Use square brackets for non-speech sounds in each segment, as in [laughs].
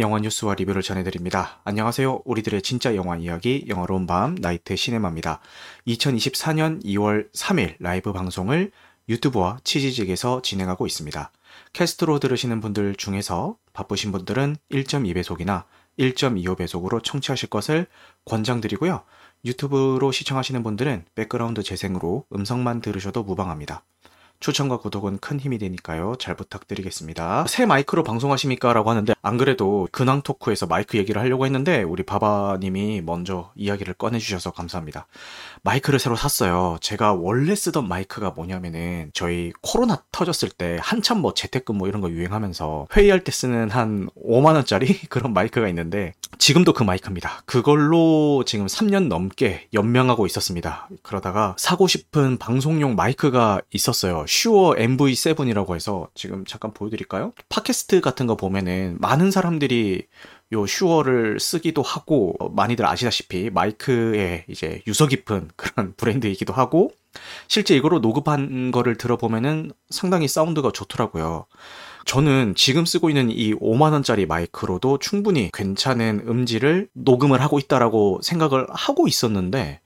영화 뉴스와 리뷰를 전해드립니다. 안녕하세요. 우리들의 진짜 영화 이야기 영화로운 밤 나이트 시네마입니다. 2024년 2월 3일 라이브 방송을 유튜브와 치지직에서 진행하고 있습니다. 캐스트로 들으시는 분들 중에서 바쁘신 분들은 1.2배속이나 1.25배속으로 청취하실 것을 권장드리고요. 유튜브로 시청하시는 분들은 백그라운드 재생으로 음성만 들으셔도 무방합니다. 추천과 구독은 큰 힘이 되니까요. 잘 부탁드리겠습니다. 새 마이크로 방송하십니까? 라고 하는데, 안 그래도 근황 토크에서 마이크 얘기를 하려고 했는데, 우리 바바님이 먼저 이야기를 꺼내주셔서 감사합니다. 마이크를 새로 샀어요. 제가 원래 쓰던 마이크가 뭐냐면은, 저희 코로나 터졌을 때 한참 뭐 재택근무 이런 거 유행하면서, 회의할 때 쓰는 한 5만원짜리 [laughs] 그런 마이크가 있는데, 지금도 그 마이크입니다. 그걸로 지금 3년 넘게 연명하고 있었습니다. 그러다가 사고 싶은 방송용 마이크가 있었어요. 슈어 MV7이라고 해서 지금 잠깐 보여드릴까요? 팟캐스트 같은 거 보면은 많은 사람들이 요 슈어를 쓰기도 하고 많이들 아시다시피 마이크에 이제 유서 깊은 [laughs] 그런 브랜드이기도 하고 실제 이거로 녹음한 거를 들어보면은 상당히 사운드가 좋더라고요. 저는 지금 쓰고 있는 이 5만원짜리 마이크로도 충분히 괜찮은 음질을 녹음을 하고 있다라고 생각을 하고 있었는데,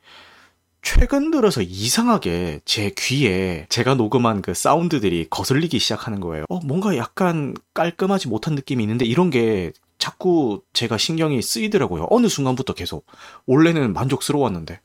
최근 들어서 이상하게 제 귀에 제가 녹음한 그 사운드들이 거슬리기 시작하는 거예요. 어, 뭔가 약간 깔끔하지 못한 느낌이 있는데 이런 게 자꾸 제가 신경이 쓰이더라고요. 어느 순간부터 계속. 원래는 만족스러웠는데.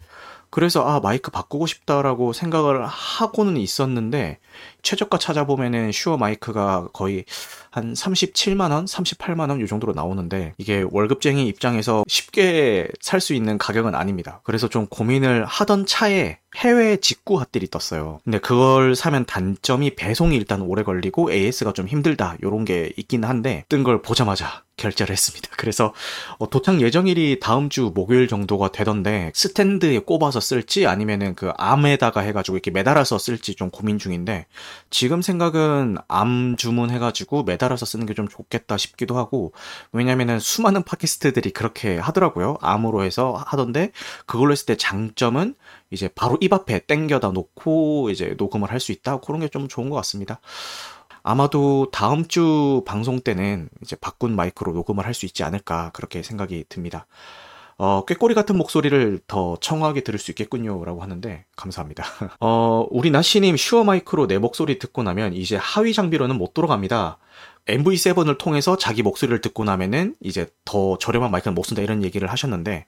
그래서 아 마이크 바꾸고 싶다라고 생각을 하고는 있었는데 최저가 찾아보면은 슈어 마이크가 거의 한 37만 원, 38만 원 이 정도로 나오는데 이게 월급쟁이 입장에서 쉽게 살 수 있는 가격은 아닙니다. 그래서 좀 고민을 하던 차에 해외 직구 핫딜이 떴어요. 근데 그걸 사면 단점이 배송이 일단 오래 걸리고 AS가 좀 힘들다 요런 게 있긴 한데 뜬 걸 보자마자 결제를 했습니다. 그래서 어, 도착 예정일이 다음 주 목요일 정도가 되던데 스탠드에 꼽아서 쓸지 아니면은 그 암에다가 해가지고 이렇게 매달아서 쓸지 좀 고민 중인데 지금 생각은 암 주문해가지고 매달아서 쓰는 게 좀 좋겠다 싶기도 하고 왜냐면은 수많은 팟캐스트들이 그렇게 하더라고요. 암으로 해서 하던데 그걸로 했을 때 장점은 이제 바로 입 앞에 땡겨다 놓고 이제 녹음을 할 수 있다 그런 게 좀 좋은 것 같습니다. 아마도 다음 주 방송 때는 이제 바꾼 마이크로 녹음을 할 수 있지 않을까 그렇게 생각이 듭니다. 어, 꾀꼬리 같은 목소리를 더 청하게 들을 수 있겠군요. 라고 하는데, 감사합니다. [laughs] 어, 우리 나시님 슈어 마이크로 내 목소리 듣고 나면 이제 하위 장비로는 못 돌아갑니다. MV7을 통해서 자기 목소리를 듣고 나면은 이제 더 저렴한 마이크는 못 쓴다 이런 얘기를 하셨는데,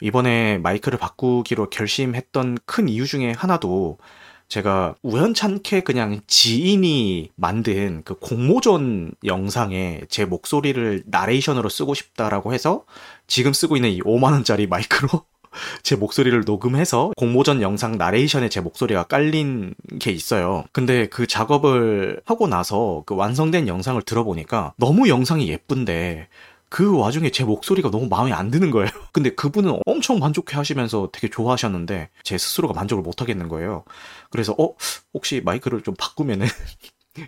이번에 마이크를 바꾸기로 결심했던 큰 이유 중에 하나도 제가 우연찮게 그냥 지인이 만든 그 공모전 영상에 제 목소리를 나레이션으로 쓰고 싶다라고 해서 지금 쓰고 있는 이 5만원짜리 마이크로 [laughs] 제 목소리를 녹음해서 공모전 영상 나레이션에 제 목소리가 깔린 게 있어요. 근데 그 작업을 하고 나서 그 완성된 영상을 들어보니까 너무 영상이 예쁜데 그 와중에 제 목소리가 너무 마음에 안 드는 거예요. [laughs] 근데 그분은 엄청 만족해 하시면서 되게 좋아하셨는데 제 스스로가 만족을 못 하겠는 거예요. 그래서 어 혹시 마이크를 좀 바꾸면은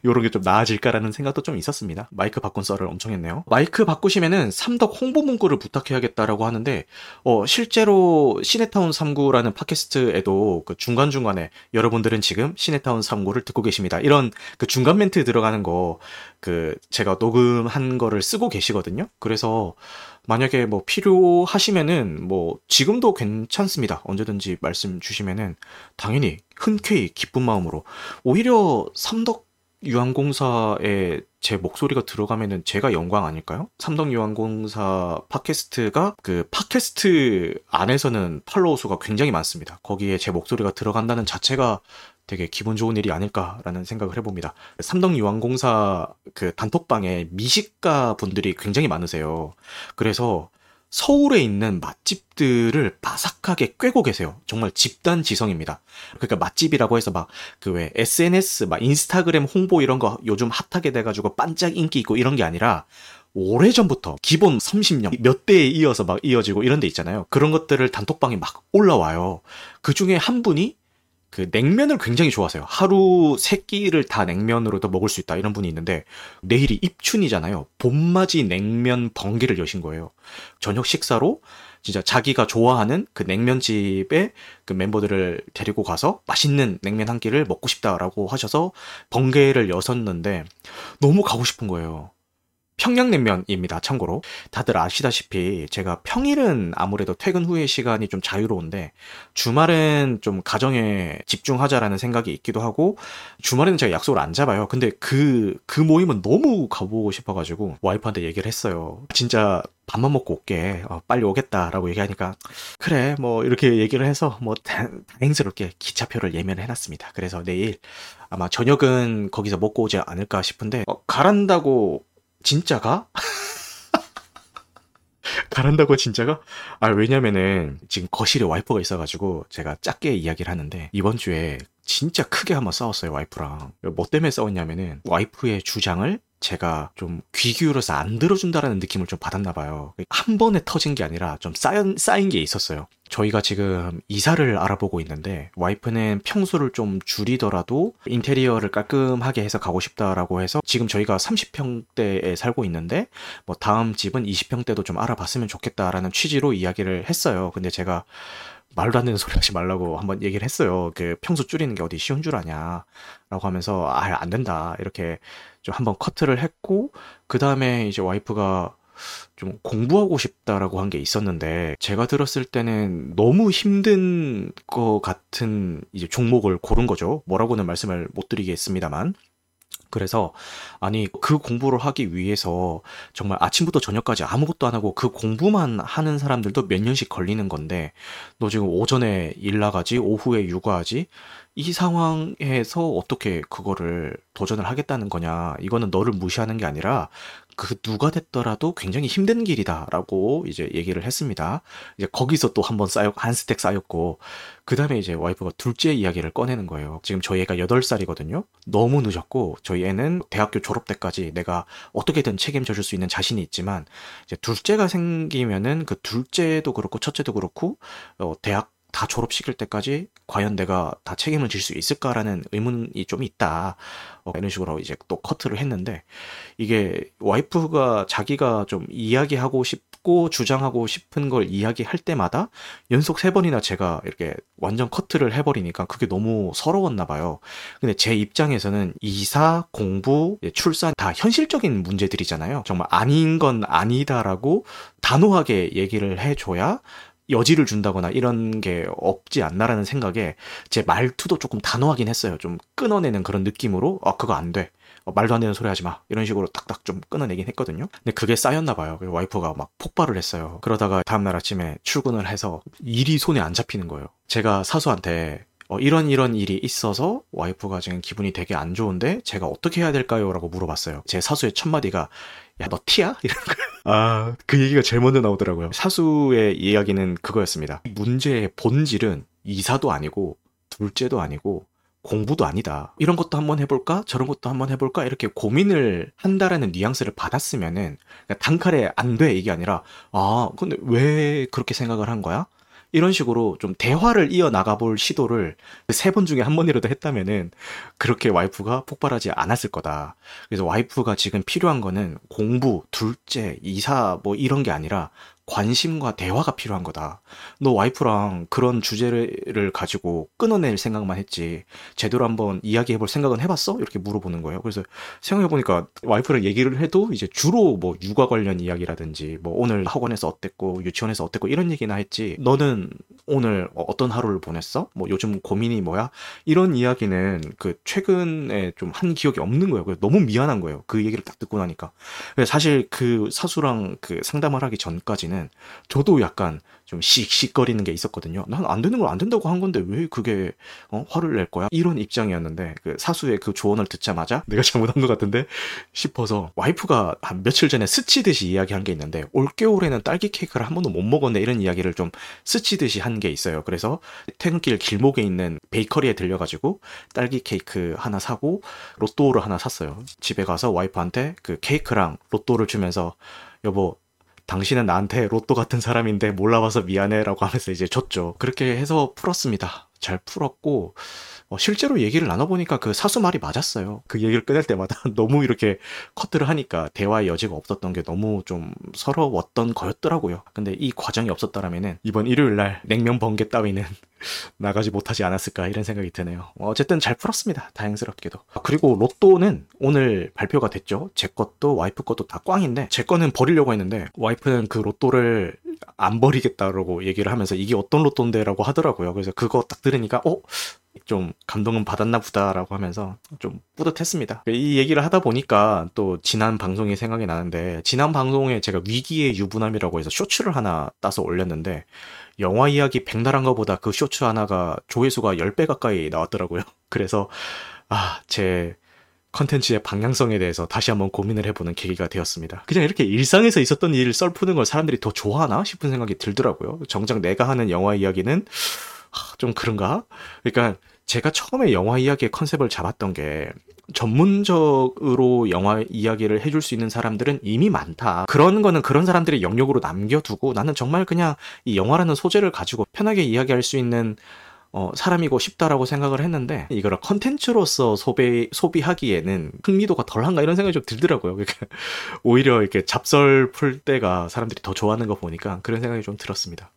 요런 게 좀 나아질까라는 생각도 좀 있었습니다. 마이크 바꾼 썰을 엄청 했네요. 마이크 바꾸시면은 삼덕 홍보 문구를 부탁해야겠다라고 하는데, 어, 실제로 시네타운 3구라는 팟캐스트에도 그 중간중간에 여러분들은 지금 시네타운 3구를 듣고 계십니다. 이런 그 중간 멘트 들어가는 거, 그, 제가 녹음한 거를 쓰고 계시거든요. 그래서, 만약에 뭐 필요하시면은 뭐 지금도 괜찮습니다. 언제든지 말씀 주시면은 당연히 흔쾌히 기쁜 마음으로 오히려 삼덕 유한공사에 제 목소리가 들어가면은 제가 영광 아닐까요? 삼덕 유한공사 팟캐스트가 그 팟캐스트 안에서는 팔로우 수가 굉장히 많습니다. 거기에 제 목소리가 들어간다는 자체가 되게 기분 좋은 일이 아닐까라는 생각을 해봅니다. 삼덕 유한공사 그 단톡방에 미식가 분들이 굉장히 많으세요. 그래서 서울에 있는 맛집들을 바삭하게 꿰고 계세요. 정말 집단 지성입니다. 그러니까 맛집이라고 해서 막 그 왜 SNS, 막 인스타그램 홍보 이런 거 요즘 핫하게 돼가지고 반짝 인기 있고 이런 게 아니라 오래전부터 기본 30년 몇 대에 이어서 막 이어지고 이런 데 있잖아요. 그런 것들을 단톡방에 막 올라와요. 그 중에 한 분이 그 냉면을 굉장히 좋아하세요. 하루 세 끼를 다 냉면으로도 먹을 수 있다 이런 분이 있는데 내일이 입춘이잖아요. 봄맞이 냉면 번개를 여신 거예요. 저녁 식사로 진짜 자기가 좋아하는 그 냉면집에 그 멤버들을 데리고 가서 맛있는 냉면 한 끼를 먹고 싶다라고 하셔서 번개를 여셨는데 너무 가고 싶은 거예요. 평양냉면입니다. 참고로 다들 아시다시피 제가 평일은 아무래도 퇴근 후의 시간이 좀 자유로운데 주말은 좀 가정에 집중하자라는 생각이 있기도 하고 주말에는 제가 약속을 안 잡아요. 근데 그그 그 모임은 너무 가보고 싶어가지고 와이프한테 얘기를 했어요. 진짜 밥만 먹고 올게. 어, 빨리 오겠다라고 얘기하니까 그래 뭐 이렇게 얘기를 해서 뭐 다, 행스럽게 기차표를 예매를 해놨습니다. 그래서 내일 아마 저녁은 거기서 먹고 오지 않을까 싶은데 어, 가란다고 진짜가? 가란다고 진짜가? 아, 왜냐면은 지금 거실에 와이프가 있어가지고 제가 작게 이야기를 하는데 이번 주에 진짜 크게 한번 싸웠어요, 와이프랑. 뭐 때문에 싸웠냐면은 와이프의 주장을 제가 좀 귀 기울여서 안 들어준다라는 느낌을 좀 받았나 봐요. 한 번에 터진 게 아니라 좀 쌓인, 쌓인 게 있었어요. 저희가 지금 이사를 알아보고 있는데 와이프는 평수를 좀 줄이더라도 인테리어를 깔끔하게 해서 가고 싶다라고 해서 지금 저희가 30평대에 살고 있는데 뭐 다음 집은 20평대도 좀 알아봤으면 좋겠다라는 취지로 이야기를 했어요. 근데 제가 말도 안 되는 소리 하지 말라고 한번 얘기를 했어요. 그 평수 줄이는 게 어디 쉬운 줄 아냐. 라고 하면서, 아, 안 된다. 이렇게 좀 한번 커트를 했고, 그 다음에 이제 와이프가 좀 공부하고 싶다라고 한 게 있었는데, 제가 들었을 때는 너무 힘든 것 같은 이제 종목을 고른 거죠. 뭐라고는 말씀을 못 드리겠습니다만. 그래서 아니 그 공부를 하기 위해서 정말 아침부터 저녁까지 아무것도 안 하고 그 공부만 하는 사람들도 몇 년씩 걸리는 건데 너 지금 오전에 일 나가지 오후에 육아하지 이 상황에서 어떻게 그거를 도전을 하겠다는 거냐 이거는 너를 무시하는 게 아니라 그 누가 됐더라도 굉장히 힘든 길이다라고 이제 얘기를 했습니다. 이제 거기서 또 한번 쌓였 한 스택 쌓였고 그 다음에 이제 와이프가 둘째 이야기를 꺼내는 거예요. 지금 저희 애가 8살이거든요. 너무 늦었고 저희 애는 대학교 졸업 때까지 내가 어떻게든 책임져 줄 수 있는 자신이 있지만 이제 둘째가 생기면은 그 둘째도 그렇고 첫째도 그렇고 어 대학 다 졸업시킬 때까지 과연 내가 다 책임을 질 수 있을까라는 의문이 좀 있다. 어, 이런 식으로 이제 또 커트를 했는데 이게 와이프가 자기가 좀 이야기하고 싶고 주장하고 싶은 걸 이야기할 때마다 연속 세 번이나 제가 이렇게 완전 커트를 해버리니까 그게 너무 서러웠나 봐요. 근데 제 입장에서는 이사, 공부, 출산 다 현실적인 문제들이잖아요. 정말 아닌 건 아니다라고 단호하게 얘기를 해줘야 여지를 준다거나 이런 게 없지 않나라는 생각에 제 말투도 조금 단호하긴 했어요. 좀 끊어내는 그런 느낌으로 아 그거 안 돼. 어, 말도 안 되는 소리 하지 마. 이런 식으로 딱딱 좀 끊어내긴 했거든요. 근데 그게 쌓였나 봐요. 와이프가 막 폭발을 했어요. 그러다가 다음날 아침에 출근을 해서 일이 손에 안 잡히는 거예요. 제가 사수한테 어, 이런 이런 일이 있어서 와이프가 지금 기분이 되게 안 좋은데 제가 어떻게 해야 될까요? 라고 물어봤어요. 제 사수의 첫 마디가 야, 너 티야? [laughs] 이런 거. 아, 그 얘기가 제일 먼저 나오더라고요. 사수의 이야기는 그거였습니다. 문제의 본질은 이사도 아니고, 둘째도 아니고, 공부도 아니다. 이런 것도 한번 해볼까? 저런 것도 한번 해볼까? 이렇게 고민을 한다라는 뉘앙스를 받았으면은, 단칼에 안 돼. 이게 아니라, 아, 근데 왜 그렇게 생각을 한 거야? 이런 식으로 좀 대화를 이어나가 볼 시도를 세 번 중에 한 번이라도 했다면은 그렇게 와이프가 폭발하지 않았을 거다. 그래서 와이프가 지금 필요한 거는 공부, 둘째, 이사 뭐 이런 게 아니라 관심과 대화가 필요한 거다. 너 와이프랑 그런 주제를 가지고 끊어낼 생각만 했지. 제대로 한번 이야기해 볼 생각은 해봤어? 이렇게 물어보는 거예요. 그래서 생각해보니까 와이프랑 얘기를 해도 이제 주로 뭐 육아 관련 이야기라든지 뭐 오늘 학원에서 어땠고 유치원에서 어땠고 이런 얘기나 했지. 너는 오늘 어떤 하루를 보냈어? 뭐 요즘 고민이 뭐야? 이런 이야기는 그 최근에 좀 한 기억이 없는 거예요. 그래서 너무 미안한 거예요. 그 얘기를 딱 듣고 나니까. 사실 그 사수랑 그 상담을 하기 전까지는 때는 저도 약간 좀 씩씩거리는 게 있었거든요. 난 안 되는 걸 안 된다고 한 건데 왜 그게 어? 화를 낼 거야? 이런 입장이었는데 그 사수의 그 조언을 듣자마자 내가 잘못한 것 같은데 싶어서 와이프가 한 며칠 전에 스치듯이 이야기한 게 있는데 올겨울에는 딸기 케이크를 한 번도 못 먹었네 이런 이야기를 좀 스치듯이 한 게 있어요. 그래서 퇴근길 길목에 있는 베이커리에 들려가지고 딸기 케이크 하나 사고 로또를 하나 샀어요. 집에 가서 와이프한테 그 케이크랑 로또를 주면서 여보 당신은 나한테 로또 같은 사람인데 몰라봐서 미안해라고 하면서 이제 줬죠. 그렇게 해서 풀었습니다. 잘 풀었고 어, 실제로 얘기를 나눠보니까 그 사수 말이 맞았어요. 그 얘기를 꺼낼 때마다 [laughs] 너무 이렇게 커트를 하니까 대화의 여지가 없었던 게 너무 좀 서러웠던 거였더라고요. 근데 이 과정이 없었더라면은 이번 일요일 날 냉면 번개 따위는 [laughs] 나가지 못하지 않았을까 이런 생각이 드네요. 어, 어쨌든 잘 풀었습니다. 다행스럽게도. 아, 그리고 로또는 오늘 발표가 됐죠. 제 것도 와이프 것도 다 꽝인데 제 거는 버리려고 했는데 와이프는 그 로또를 안 버리겠다라고 얘기를 하면서 이게 어떤 로또인데라고 하더라고요. 그래서 그거 딱 들으니까 어? 좀 감동은 받았나 보다라고 하면서 좀 뿌듯했습니다. 이 얘기를 하다 보니까 또 지난 방송이 생각이 나는데 지난 방송에 제가 위기의 유부남이라고 해서 쇼츠를 하나 따서 올렸는데 영화 이야기 백날한 것보다 그 쇼츠 하나가 조회수가 10배 가까이 나왔더라고요. [laughs] 그래서 아, 제 컨텐츠의 방향성에 대해서 다시 한번 고민을 해보는 계기가 되었습니다. 그냥 이렇게 일상에서 있었던 일을 썰푸는 걸 사람들이 더 좋아하나 싶은 생각이 들더라고요. 정작 내가 하는 영화 이야기는 좀 그런가? 그러니까 제가 처음에 영화 이야기의 컨셉을 잡았던 게 전문적으로 영화 이야기를 해줄 수 있는 사람들은 이미 많다. 그런 거는 그런 사람들의 영역으로 남겨두고 나는 정말 그냥 이 영화라는 소재를 가지고 편하게 이야기할 수 있는 어, 사람이고 싶다라고 생각을 했는데 이거를 컨텐츠로서 소비 소비하기에는 흥미도가 덜한가 이런 생각이 좀 들더라고요. 그러니까 [laughs] 오히려 이렇게 잡설 풀 때가 사람들이 더 좋아하는 거 보니까 그런 생각이 좀 들었습니다.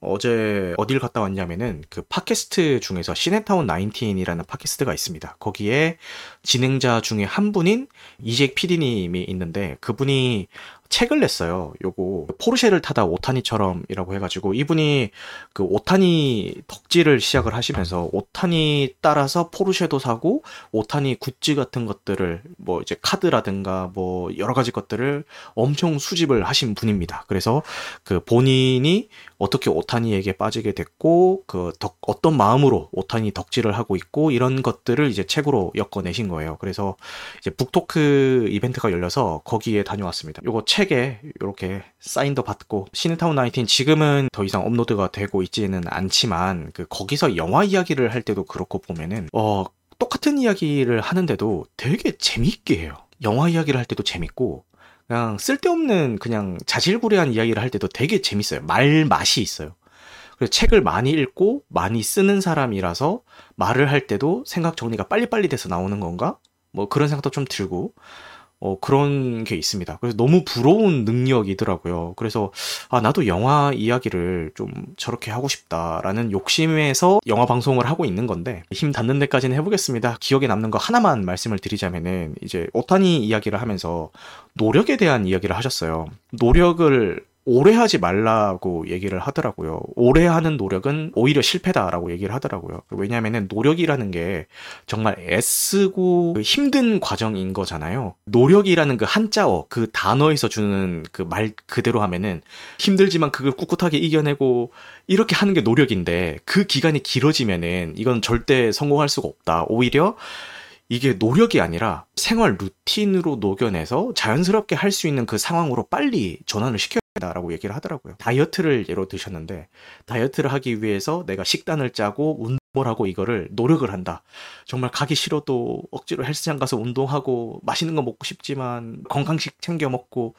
어제 어딜 갔다 왔냐면은 그 팟캐스트 중에서 시네타운 19이라는 팟캐스트가 있습니다. 거기에 진행자 중에 한 분인 이재익 PD님이 있는데 그분이 책을 냈어요. 요거 포르쉐를 타다 오타니처럼이라고 해가지고 이분이 그 오타니 덕질을 시작을 하시면서 오타니 따라서 포르쉐도 사고 오타니 굿즈 같은 것들을 뭐 이제 카드라든가 뭐 여러 가지 것들을 엄청 수집을 하신 분입니다. 그래서 그 본인이 어떻게 오타니에게 빠지게 됐고 그 덕, 어떤 마음으로 오타니 덕질을 하고 있고 이런 것들을 이제 책으로 엮어내신 거예요. 그래서 이제 북토크 이벤트가 열려서 거기에 다녀왔습니다. 요거 책 책에 이렇게 사인도 받고 시네타운 19 지금은 더 이상 업로드가 되고 있지는 않지만 그 거기서 영화 이야기를 할 때도 그렇고 보면은 어 똑같은 이야기를 하는데도 되게 재미있게 해요. 영화 이야기를 할 때도 재밌고 그냥 쓸데없는 그냥 자질구레한 이야기를 할 때도 되게 재밌어요. 말 맛이 있어요. 그래서 책을 많이 읽고 많이 쓰는 사람이라서 말을 할 때도 생각 정리가 빨리빨리 돼서 나오는 건가? 뭐 그런 생각도 좀 들고 어, 그런 게 있습니다. 그래서 너무 부러운 능력이더라고요. 그래서, 아, 나도 영화 이야기를 좀 저렇게 하고 싶다라는 욕심에서 영화 방송을 하고 있는 건데, 힘 닿는 데까지는 해보겠습니다. 기억에 남는 거 하나만 말씀을 드리자면은, 이제, 오타니 이야기를 하면서 노력에 대한 이야기를 하셨어요. 노력을 오래 하지 말라고 얘기를 하더라고요. 오래 하는 노력은 오히려 실패다라고 얘기를 하더라고요. 왜냐하면 노력이라는 게 정말 애쓰고 힘든 과정인 거잖아요. 노력이라는 그 한자어, 그 단어에서 주는 그 말 그대로 하면은 힘들지만 그걸 꿋꿋하게 이겨내고 이렇게 하는 게 노력인데 그 기간이 길어지면은 이건 절대 성공할 수가 없다. 오히려 이게 노력이 아니라 생활 루틴으로 녹여내서 자연스럽게 할 수 있는 그 상황으로 빨리 전환을 시켜 다 라고 얘기를 하더라고요. 다이어트를 예로 드셨는데 다이어트를 하기 위해서 내가 식단을 짜고 운동을 하고 이거를 노력을 한다. 정말 가기 싫어도 억지로 헬스장 가서 운동하고 맛있는 거 먹고 싶지만 건강식 챙겨 먹고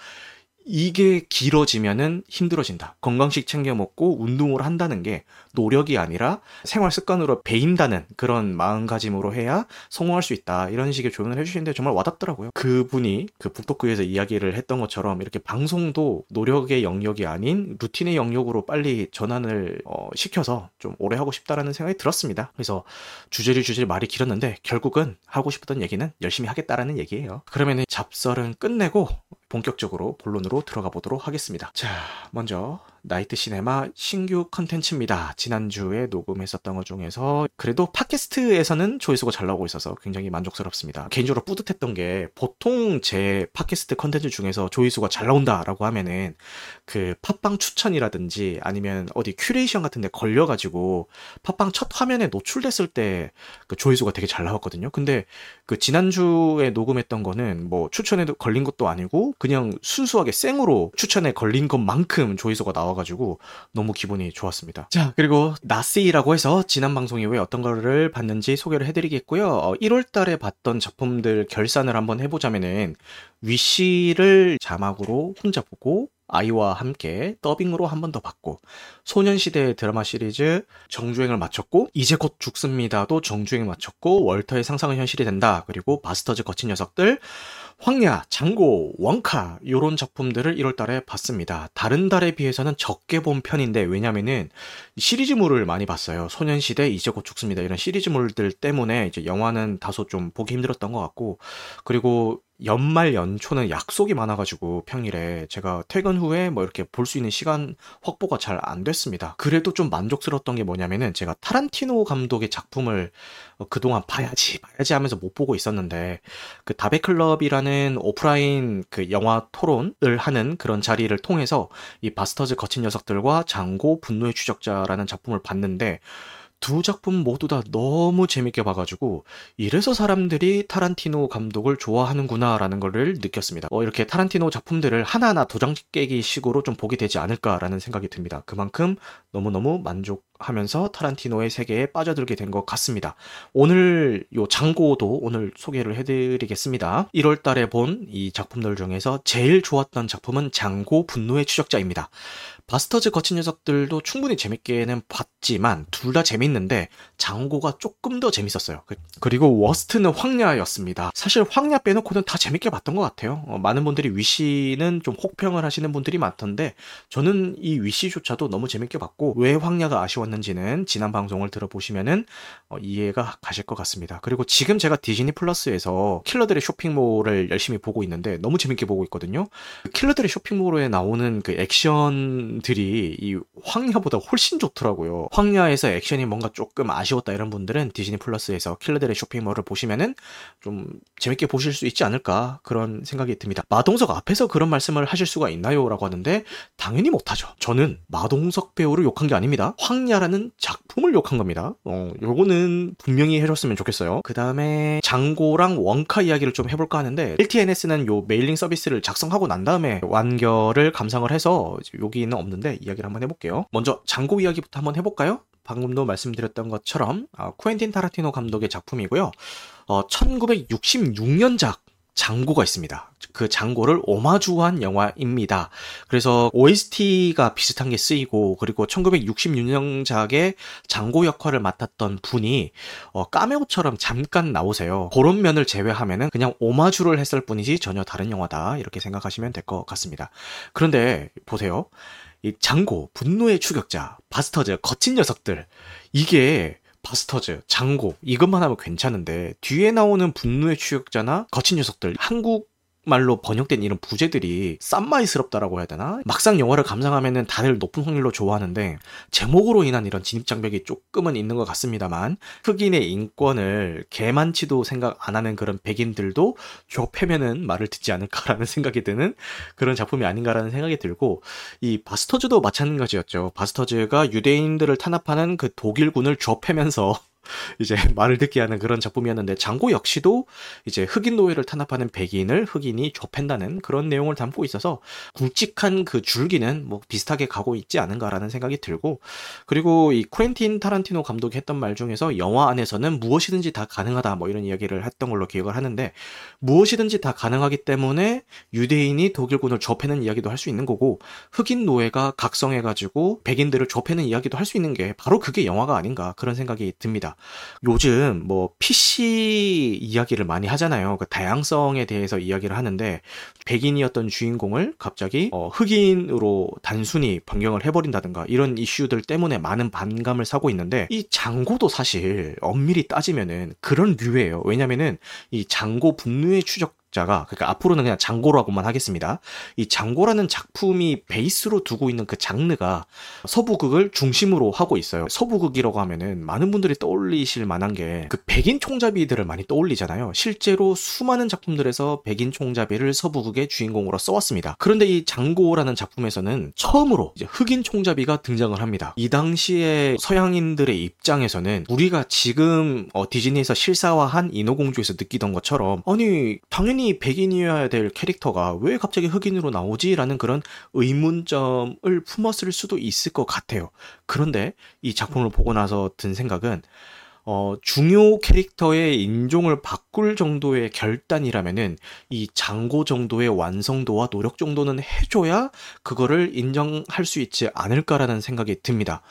이게 길어지면은 힘들어진다. 건강식 챙겨 먹고 운동을 한다는 게 노력이 아니라 생활 습관으로 배인다는 그런 마음가짐으로 해야 성공할 수 있다. 이런 식의 조언을 해주시는데 정말 와닿더라고요. 그분이 그 북토크에서 이야기를 했던 것처럼 이렇게 방송도 노력의 영역이 아닌 루틴의 영역으로 빨리 전환을 어, 시켜서 좀 오래 하고 싶다라는 생각이 들었습니다. 그래서 주제를 주제를 말이 길었는데 결국은 하고 싶었던 얘기는 열심히 하겠다라는 얘기예요. 그러면 잡설은 끝내고 본격적으로 본론으로 들어가 보도록 하겠습니다. 자, 먼저 나이트 시네마 신규 컨텐츠입니다. 지난주에 녹음했었던 것 중에서 그래도 팟캐스트에서는 조회수가 잘 나오고 있어서 굉장히 만족스럽습니다. 개인적으로 뿌듯했던 게 보통 제 팟캐스트 컨텐츠 중에서 조회수가 잘 나온다라고 하면은 그 팟빵 추천이라든지 아니면 어디 큐레이션 같은 데 걸려가지고 팟빵 첫 화면에 노출됐을 때 그 조회수가 되게 잘 나왔거든요. 근데 그 지난주에 녹음했던 거는 뭐 추천에 걸린 것도 아니고 그냥 순수하게 생으로 추천에 걸린 것만큼 조회수가 나와 나와가지고 너무 기분이 좋았습니다. 자, 그리고 나스이라고 해서 지난 방송에 왜 어떤 거를 봤는지 소개를 해드리겠고요. 어, 1월 달에 봤던 작품들 결산을 한번 해보자면은 위시를 자막으로 혼자 보고 아이와 함께 더빙으로 한 번 더 봤고 소년시대 드라마 시리즈 정주행을 마쳤고 이제 곧 죽습니다도 정주행 마쳤고 월터의 상상은 현실이 된다 그리고 바스터즈 거친 녀석들 황야, 장고, 원카 요런 작품들을 1월 달에 봤습니다. 다른 달에 비해서는 적게 본 편인데 왜냐면은 시리즈물을 많이 봤어요. 소년시대 이제 곧 죽습니다. 이런 시리즈물들 때문에 이제 영화는 다소 좀 보기 힘들었던 것 같고 그리고 연말 연초는 약속이 많아가지고 평일에 제가 퇴근 후에 뭐 이렇게 볼 수 있는 시간 확보가 잘 안 됐습니다. 그래도 좀 만족스러웠던 게 뭐냐면은 제가 타란티노 감독의 작품을 그동안 봐야지 봐야지 하면서 못 보고 있었는데 그 다베클럽이라는 오프라인 그 영화 토론을 하는 그런 자리를 통해서 이 바스터즈 거친 녀석들과 장고 분노의 추적자라는 작품을 봤는데 두 작품 모두 다 너무 재밌게 봐가지고 이래서 사람들이 타란티노 감독을 좋아하는구나라는 것을 느꼈습니다. 어, 이렇게 타란티노 작품들을 하나하나 도장 깨기 식으로 좀 보게 되지 않을까라는 생각이 듭니다. 그만큼 너무너무 만족 하면서 타란티노의 세계에 빠져들게 된 것 같습니다. 오늘 요 장고도 오늘 소개를 해드리겠습니다. 1월 달에 본 이 작품들 중에서 제일 좋았던 작품은 장고 분노의 추적자입니다. 바스터즈 거친 녀석들도 충분히 재밌게는 봤지만 둘 다 재밌는데 장고가 조금 더 재밌었어요. 그, 그리고 worst는 황야였습니다. 사실 황야 빼놓고는 다 재밌게 봤던 것 같아요. 어, 많은 분들이 위시는 좀 혹평을 하시는 분들이 많던데 저는 이 위시조차도 너무 재밌게 봤고 왜 황야가 아쉬웠는지는 지난 방송을 들어보시면은 어, 이해가 가실 것 같습니다. 그리고 지금 제가 디즈니 플러스에서 킬러들의 쇼핑몰을 열심히 보고 있는데 너무 재밌게 보고 있거든요. 그 킬러들의 쇼핑몰에 나오는 그 액션 액션들이 이 황야보다 훨씬 좋더라고요. 황야에서 액션이 뭔가 조금 아쉬웠다 이런 분들은 디즈니 플러스에서 킬러들의 쇼핑몰을 보시면은 좀 재밌게 보실 수 있지 않을까 그런 생각이 듭니다. 마동석 앞에서 그런 말씀을 하실 수가 있나요? 라고 하는데 당연히 못하죠. 저는 마동석 배우를 욕한 게 아닙니다. 황야라는 작품을 욕한 겁니다. 어, 요거는 분명히 해줬으면 좋겠어요. 그 다음에 장고랑 웡카 이야기를 좀 해볼까 하는데 LTNS는 요 메일링 서비스를 작성하고 난 다음에 완결을 감상을 해서 여기는 없는데 이야기를 한번 해볼게요. 먼저 장고 이야기부터 한번 해볼까요? 방금도 말씀드렸던 것처럼 어, 쿠엔틴 타란티노 감독의 작품이고요. 어, 1966년작 장고가 있습니다. 그 장고를 오마주한 영화입니다. 그래서 OST가 비슷한 게 쓰이고 그리고 1966년작의 장고 역할을 맡았던 분이 어, 까메오처럼 잠깐 나오세요. 그런 면을 제외하면은 그냥 오마주를 했을 뿐이지 전혀 다른 영화다 이렇게 생각하시면 될 것 같습니다. 그런데 보세요. 이 장고, 분노의 추격자, 바스터즈, 거친 녀석들. 이게 바스터즈, 장고 이것만 하면 괜찮은데 뒤에 나오는 분노의 추격자나 거친 녀석들 한국 말로 번역된 이런 부제들이 쌈마이스럽다라고 해야 되나? 막상 영화를 감상하면은 다들 높은 확률로 좋아하는데 제목으로 인한 이런 진입장벽이 조금은 있는 것 같습니다만 흑인의 인권을 개만치도 생각 안 하는 그런 백인들도 좁혀면은 말을 듣지 않을까라는 [laughs] 생각이 드는 그런 작품이 아닌가라는 생각이 들고 이 바스터즈도 마찬가지였죠. 바스터즈가 유대인들을 탄압하는 그 독일군을 좁혀면서 이제 [laughs] 말을 듣게 하는 그런 작품이었는데 장고 역시도 이제 흑인 노예를 탄압하는 백인을 흑인이 좁힌다는 그런 내용을 담고 있어서 굵직한 그 줄기는 뭐 비슷하게 가고 있지 않은가라는 생각이 들고 그리고 이 쿠엔틴 타란티노 감독이 했던 말 중에서 영화 안에서는 무엇이든지 다 가능하다 뭐 이런 이야기를 했던 걸로 기억을 하는데 무엇이든지 다 가능하기 때문에 유대인이 독일군을 좁히는 이야기도 할 수 있는 거고 흑인 노예가 각성해가지고 백인들을 좁히는 이야기도 할 수 있는 게 바로 그게 영화가 아닌가 그런 생각이 듭니다. 요즘 뭐 PC 이야기를 많이 하잖아요. 그 다양성에 대해서 이야기를 하는데 백인이었던 주인공을 갑자기 어, 흑인으로 단순히 변경을 해버린다든가 이런 이슈들 때문에 많은 반감을 사고 있는데 이 장고도 사실 엄밀히 따지면은 그런 류예요. 왜냐면은 이 장고 분노의 추적 자가 그러니까 앞으로는 그냥 장고라고만 하겠습니다. 이 장고라는 작품이 베이스로 두고 있는 그 장르가 서부극을 중심으로 하고 있어요. 서부극이라고 하면은 많은 분들이 떠올리실 만한 게 그 백인 총잡이들을 많이 떠올리잖아요. 실제로 수많은 작품들에서 백인 총잡이를 서부극의 주인공으로 써왔습니다. 그런데 이 장고라는 작품에서는 처음으로 이제 흑인 총잡이가 등장을 합니다. 이 당시에 서양인들의 입장에서는 우리가 지금 어, 디즈니에서 실사화한 인어공주에서 느끼던 것처럼 아니 당연히 당연히 백인이어야 될 캐릭터가 왜 갑자기 흑인으로 나오지라는 그런 의문점을 품었을 수도 있을 것 같아요. 그런데 이 작품을 보고 나서 든 생각은 어, 중요 캐릭터의 인종을 바꿀 정도의 결단이라면은 이 장고 정도의 완성도와 노력 정도는 해줘야 그거를 인정할 수 있지 않을까라는 생각이 듭니다.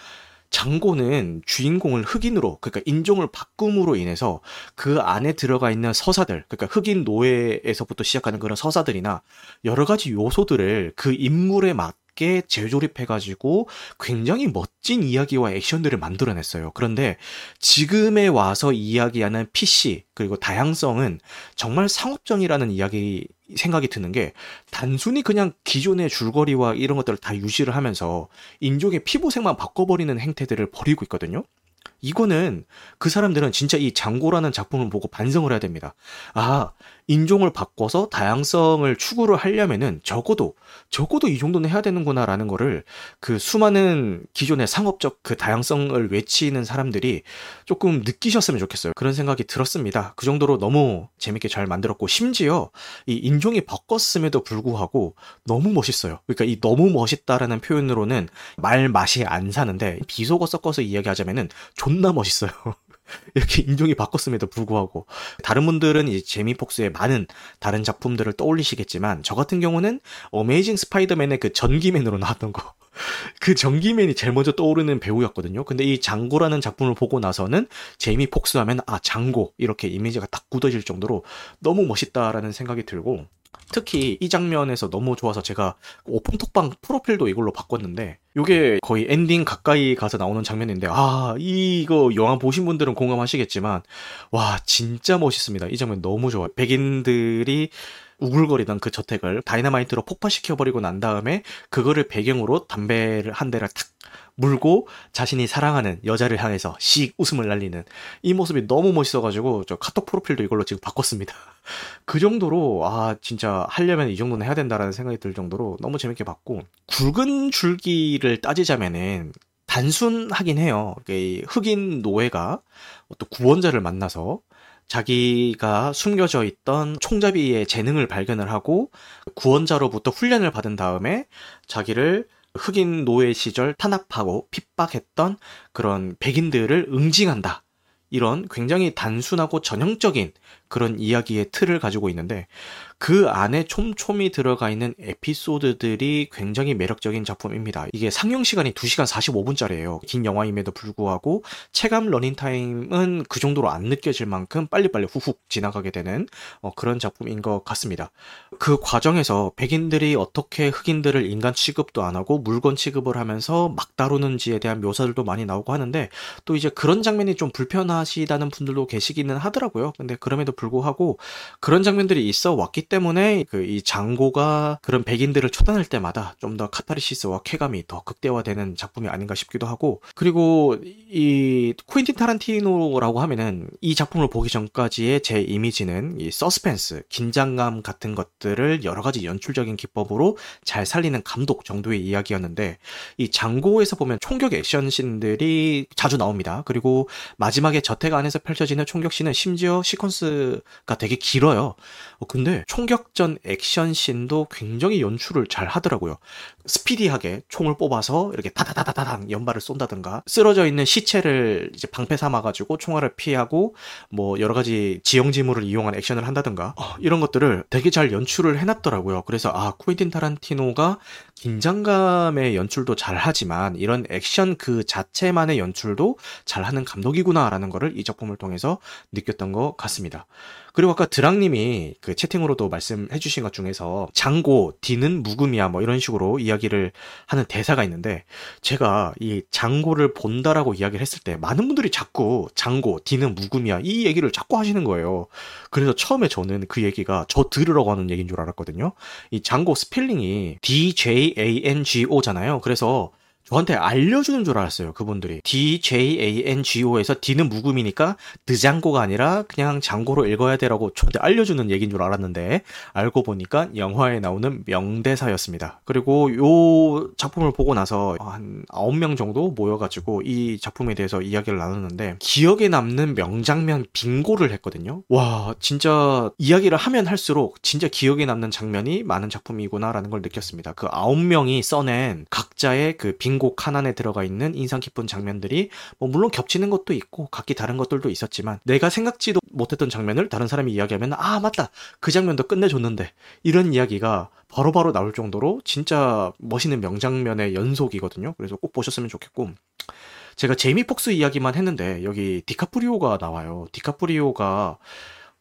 장고는 주인공을 흑인으로 그러니까 인종을 바꿈으로 인해서 그 안에 들어가 있는 서사들 그러니까 흑인 노예에서부터 시작하는 그런 서사들이나 여러 가지 요소들을 그 인물에 맞 있게 재조립해가지고 굉장히 멋진 이야기와 액션들을 만들어냈어요. 그런데 지금에 와서 이야기하는 PC 그리고 다양성은 정말 상업적이라는 이야기 생각이 드는 게 단순히 그냥 기존의 줄거리와 이런 것들을 다 유지를 하면서 인종의 피부색만 바꿔버리는 행태들을 벌이고 있거든요. 이거는 그 사람들은 진짜 이 장고라는 작품을 보고 반성을 해야 됩니다. 아, 인종을 바꿔서 다양성을 추구를 하려면은 적어도 적어도 이 정도는 해야 되는구나라는 거를 그 수많은 기존의 상업적 그 다양성을 외치는 사람들이 조금 느끼셨으면 좋겠어요. 그런 생각이 들었습니다. 그 정도로 너무 재밌게 잘 만들었고 심지어 이 인종이 바꿨음에도 불구하고 너무 멋있어요. 그러니까 이 너무 멋있다라는 표현으로는 말 맛이 안 사는데 비속어 섞어서 이야기하자면은 존나 멋있어요. [laughs] 이렇게 인종이 바뀌었음에도 불구하고 다른 분들은 이제 제이미 폭스의 많은 다른 작품들을 떠올리시겠지만 저 같은 경우는 어메이징 스파이더맨의 그 전기맨으로 나왔던 거. [laughs] 그 전기맨이 제일 먼저 떠오르는 배우였거든요. 근데 이 장고라는 작품을 보고 나서는 제이미 폭스 하면 아 장고 이렇게 이미지가 딱 굳어질 정도로 너무 멋있다라는 생각이 들고 특히 이 장면에서 너무 좋아서 제가 오픈 톡방 프로필도 이걸로 바꿨는데 이게 거의 엔딩 가까이 가서 나오는 장면인데 아 이거 영화 보신 분들은 공감하시겠지만 와 진짜 멋있습니다. 이 장면 너무 좋아요. 백인들이 우글거리던 그 저택을 다이너마이트로 폭파시켜버리고 난 다음에 그거를 배경으로 담배를 한 대를 탁 물고 자신이 사랑하는 여자를 향해서 씩 웃음을 날리는 이 모습이 너무 멋있어가지고 저 카톡 프로필도 이걸로 지금 바꿨습니다. [laughs] 그 정도로 아 진짜 하려면 이 정도는 해야 된다라는 생각이 들 정도로 너무 재밌게 봤고 굵은 줄기를 따지자면은 단순하긴 해요. 흑인 노예가 어떤 구원자를 만나서 자기가 숨겨져 있던 총잡이의 재능을 발견을 하고 구원자로부터 훈련을 받은 다음에 자기를 흑인 노예 시절 탄압하고 핍박했던 그런 백인들을 응징한다. 이런 굉장히 단순하고 전형적인 그런 이야기의 틀을 가지고 있는데 그 안에 촘촘히 들어가 있는 에피소드들이 굉장히 매력적인 작품입니다. 이게 상영 시간이 2시간 45분짜리예요. 긴 영화임에도 불구하고 체감 러닝 타임은 그 정도로 안 느껴질 만큼 빨리빨리 후훅 지나가게 되는 어, 그런 작품인 것 같습니다. 그 과정에서 백인들이 어떻게 흑인들을 인간 취급도 안 하고 물건 취급을 하면서 막 다루는지에 대한 묘사들도 많이 나오고 하는데 또 이제 그런 장면이 좀 불편하시다는 분들도 계시기는 하더라고요. 근데 그럼에도 불구하고 그런 장면들이 있어 왔기 때문에 그 이 장고가 그런 백인들을 처단할 때마다 좀 더 카타르시스와 쾌감이 더 극대화되는 작품이 아닌가 싶기도 하고 그리고 이 쿠엔틴 타란티노라고 하면은 이 작품을 보기 전까지의 제 이미지는 이 서스펜스, 긴장감 같은 것들을 여러 가지 연출적인 기법으로 잘 살리는 감독 정도의 이야기였는데 이 장고에서 보면 총격 액션 씬들이 자주 나옵니다. 그리고 마지막에 저택 안에서 펼쳐지는 총격 씬은 심지어 시퀀스 가 되게 길어요. 어, 근데 총격전 액션 씬도 굉장히 연출을 잘 하더라고요. 스피디하게 총을 뽑아서 이렇게 다다다다당 연발을 쏜다든가 쓰러져 있는 시체를 이제 방패 삼아가지고 총알을 피하고 뭐 여러 가지 지형지물을 이용한 액션을 한다든가 어, 이런 것들을 되게 잘 연출을 해놨더라고요. 그래서 아 쿠엔틴 타란티노가 긴장감의 연출도 잘 하지만 이런 액션 그 자체만의 연출도 잘 하는 감독이구나라는 거를 이 작품을 통해서 느꼈던 것 같습니다. 그리고 아까 드랑님이 그 채팅으로도 말씀해 주신 것 중에서 장고, 디는 묵음이야 뭐 이런 식으로 이야기를 하는 대사가 있는데 제가 이 장고를 본다라고 이야기를 했을 때 많은 분들이 자꾸 장고, 디는 묵음이야 이 얘기를 자꾸 하시는 거예요. 그래서 처음에 저는 그 얘기가 저 들으라고 하는 얘기인 줄 알았거든요. 이 장고 스펠링이 D-J-A-N-G-O잖아요. 그래서 저한테 알려주는 줄 알았어요. 그분들이. DJANGO에서 D는 묵음이니까 드장고가 아니라 그냥 장고로 읽어야 되라고 저한테 알려주는 얘기인 줄 알았는데 알고 보니까 영화에 나오는 명대사였습니다. 그리고 요 작품을 보고 나서 한 9명 정도 모여가지고 이 작품에 대해서 이야기를 나눴는데 기억에 남는 명장면 빙고를 했거든요. 와 진짜 이야기를 하면 할수록 진짜 기억에 남는 장면이 많은 작품이구나라는 걸 느꼈습니다. 그 9명이 써낸 각자의 그 빙고 긴곡 하나에 들어가 있는 인상 깊은 장면들이 뭐 물론 겹치는 것도 있고 각기 다른 것들도 있었지만 내가 생각지도 못했던 장면을 다른 사람이 이야기하면 아 맞다 그 장면도 끝내줬는데 이런 이야기가 바로바로 바로 나올 정도로 진짜 멋있는 명장면의 연속이거든요. 그래서 꼭 보셨으면 좋겠고 제가 제이미 폭스 이야기만 했는데 여기 디카프리오가 나와요. 디카프리오가 어,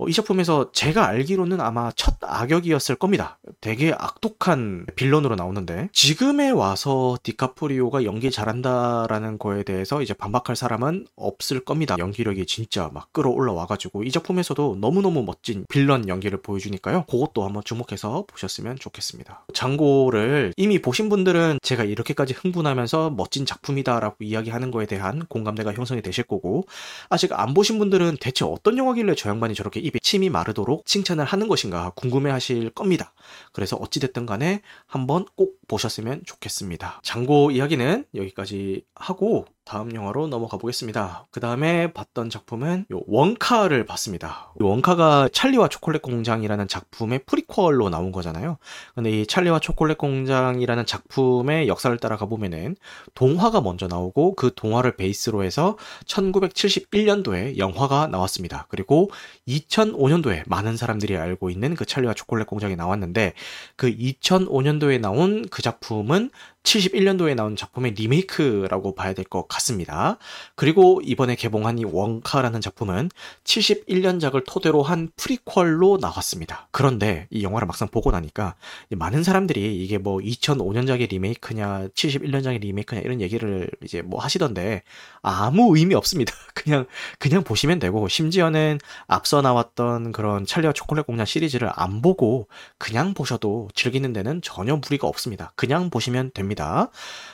이 작품에서 제가 알기로는 아마 첫 악역이었을 겁니다. 되게 악독한 빌런으로 나오는데 지금에 와서 디카프리오가 연기 잘한다라는 거에 대해서 이제 반박할 사람은 없을 겁니다. 연기력이 진짜 막 끌어올라와가지고 이 작품에서도 너무너무 멋진 빌런 연기를 보여주니까요. 그것도 한번 주목해서 보셨으면 좋겠습니다. 장고를 이미 보신 분들은 제가 이렇게까지 흥분하면서 멋진 작품이다라고 이야기하는 거에 대한 공감대가 형성이 되실 거고 아직 안 보신 분들은 대체 어떤 영화길래 저 양반이 저렇게 입에 침이 마르도록 칭찬을 하는 것인가 궁금해 하실 겁니다. 그래서 어찌됐든 간에 한번 꼭 보셨으면 좋겠습니다. 장고 이야기는 여기까지 하고 다음 영화로 넘어가 보겠습니다. 그 다음에 봤던 작품은 원카를 봤습니다. 원카가 찰리와 초콜릿 공장이라는 작품의 프리퀄로 나온 거잖아요. 근데 이 찰리와 초콜릿 공장이라는 작품의 역사를 따라가 보면은 동화가 먼저 나오고 그 동화를 베이스로 해서 1971년도에 영화가 나왔습니다. 그리고 2005년도에 많은 사람들이 알고 있는 그 찰리와 초콜릿 공장이 나왔는데 그 2005년도에 나온 그 작품은 71년도에 나온 작품의 리메이크라고 봐야 될 것 같습니다. 그리고 이번에 개봉한 이 원카라는 작품은 71년작을 토대로 한 프리퀄로 나왔습니다. 그런데 이 영화를 막상 보고 나니까 많은 사람들이 이게 뭐 2005년작의 리메이크냐, 71년작의 리메이크냐 이런 얘기를 이제 뭐 하시던데 아무 의미 없습니다. [laughs] 그냥 그냥 보시면 되고 심지어는 앞서 나왔던 그런 찰리와 초콜릿 공장 시리즈를 안 보고 그냥 보셔도 즐기는 데는 전혀 무리가 없습니다. 그냥 보시면 됩니다. 됩니다.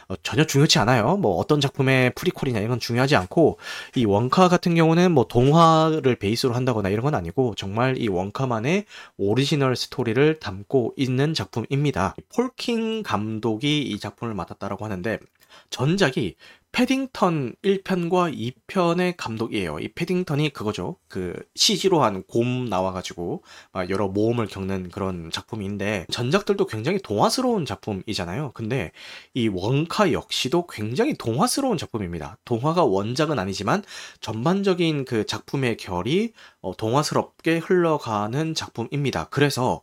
어, 전혀 중요치 않아요. 뭐 어떤 작품의 프리퀄이냐 이건 중요하지 않고 이 원카 같은 경우는 뭐 동화를 베이스로 한다거나 이런 건 아니고 정말 이 원카만의 오리지널 스토리를 담고 있는 작품입니다. 폴 킹 감독이 이 작품을 맡았다라고 하는데 전작이 패딩턴 1편과 2편의 감독이에요. 이 패딩턴이 그거죠. 그 CG로 한 곰 나와가지고 여러 모험을 겪는 그런 작품인데 전작들도 굉장히 동화스러운 작품이잖아요. 근데 이 웡카 역시도 굉장히 동화스러운 작품입니다. 동화가 원작은 아니지만 전반적인 그 작품의 결이 어, 동화스럽게 흘러가는 작품입니다. 그래서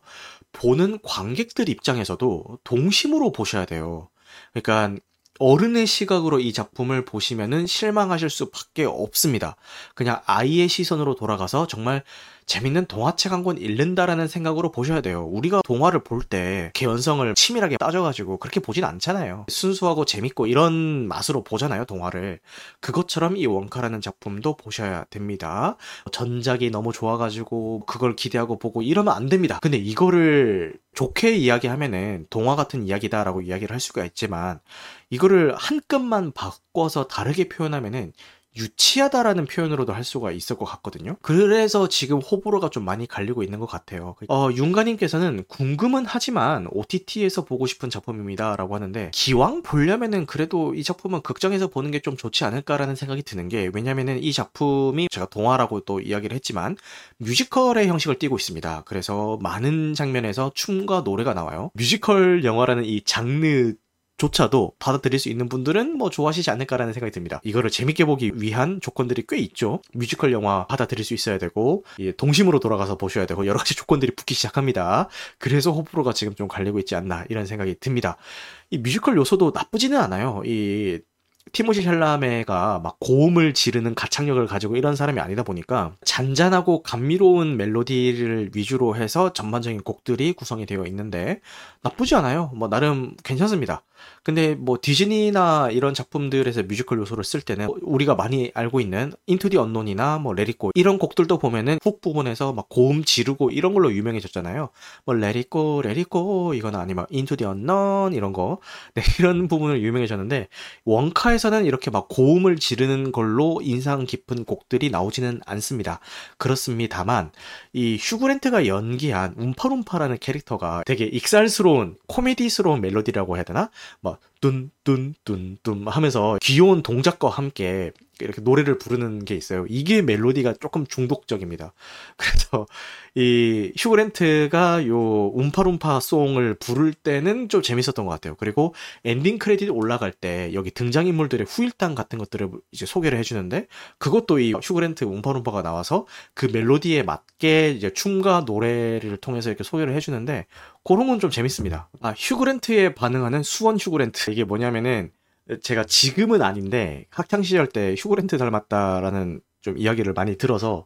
보는 관객들 입장에서도 동심으로 보셔야 돼요. 그러니까 어른의 시각으로 이 작품을 보시면은 실망하실 수밖에 없습니다. 그냥 아이의 시선으로 돌아가서 정말 재밌는 동화책 한 권 읽는다라는 생각으로 보셔야 돼요. 우리가 동화를 볼 때 개연성을 치밀하게 따져가지고 그렇게 보진 않잖아요. 순수하고 재밌고 이런 맛으로 보잖아요, 동화를. 그것처럼 이 원카라는 작품도 보셔야 됩니다. 전작이 너무 좋아가지고 그걸 기대하고 보고 이러면 안 됩니다. 근데 이거를 좋게 이야기하면은 동화 같은 이야기다라고 이야기를 할 수가 있지만 이거를 한 끔만 바꿔서 다르게 표현하면은 유치하다라는 표현으로도 할 수가 있을 것 같거든요. 그래서 지금 호불호가 좀 많이 갈리고 있는 것 같아요. 어, 윤가님께서는 궁금은 하지만 OTT에서 보고 싶은 작품입니다라고 하는데 기왕 보려면은 그래도 이 작품은 극장에서 보는 게 좀 좋지 않을까라는 생각이 드는 게 왜냐면은 이 작품이 제가 동화라고 또 이야기를 했지만 뮤지컬의 형식을 띠고 있습니다. 그래서 많은 장면에서 춤과 노래가 나와요. 뮤지컬 영화라는 이 장르 조차도 받아들일 수 있는 분들은 뭐 좋아하시지 않을까라는 생각이 듭니다. 이거를 재밌게 보기 위한 조건들이 꽤 있죠. 뮤지컬 영화 받아들일 수 있어야 되고 동심으로 돌아가서 보셔야 되고 여러 가지 조건들이 붙기 시작합니다. 그래서 호불호가 지금 좀 갈리고 있지 않나 이런 생각이 듭니다. 이 뮤지컬 요소도 나쁘지는 않아요. 이 티모시 샬라메가 막 고음을 지르는 가창력을 가지고 이런 사람이 아니다 보니까 잔잔하고 감미로운 멜로디를 위주로 해서 전반적인 곡들이 구성이 되어 있는데 나쁘지 않아요. 뭐 나름 괜찮습니다. 근데 뭐 디즈니나 이런 작품들에서 뮤지컬 요소를 쓸 때는 우리가 많이 알고 있는 Into the Unknown이나 뭐 Let It Go 이런 곡들도 보면은 훅 부분에서 막 고음 지르고 이런 걸로 유명해졌잖아요. 뭐 레리꼬 레리꼬 이거나 아니면 Into the Unknown 이런 거 네, [laughs] 이런 부분을 유명해졌는데 웡카에서는 이렇게 막 고음을 지르는 걸로 인상 깊은 곡들이 나오지는 않습니다. 그렇습니다만 이 휴 그랜트가 연기한 움파룸파라는 캐릭터가 되게 익살스러운 코미디스러운 멜로디라고 해야 되나? 뭐 뚠뚠뚠뚠 하면서 귀여운 동작과 함께 이렇게 노래를 부르는 게 있어요. 이게 멜로디가 조금 중독적입니다. [laughs] 그래서 이 휴그랜트가 요 움파룸파 송을 부를 때는 좀 재밌었던 것 같아요. 그리고 엔딩 크레딧 올라갈 때 여기 등장인물들의 후일담 같은 것들을 이제 소개를 해주는데 그것도 이 휴그랜트 움파룸파가 나와서 그 멜로디에 맞게 이제 춤과 노래를 통해서 이렇게 소개를 해주는데 그런 건 좀 재밌습니다. 아, 휴그랜트에 반응하는 수원 휴그랜트. 이게 뭐냐면은 제가 지금은 아닌데 학창 시절 때 휴그랜트 닮았다라는 좀 이야기를 많이 들어서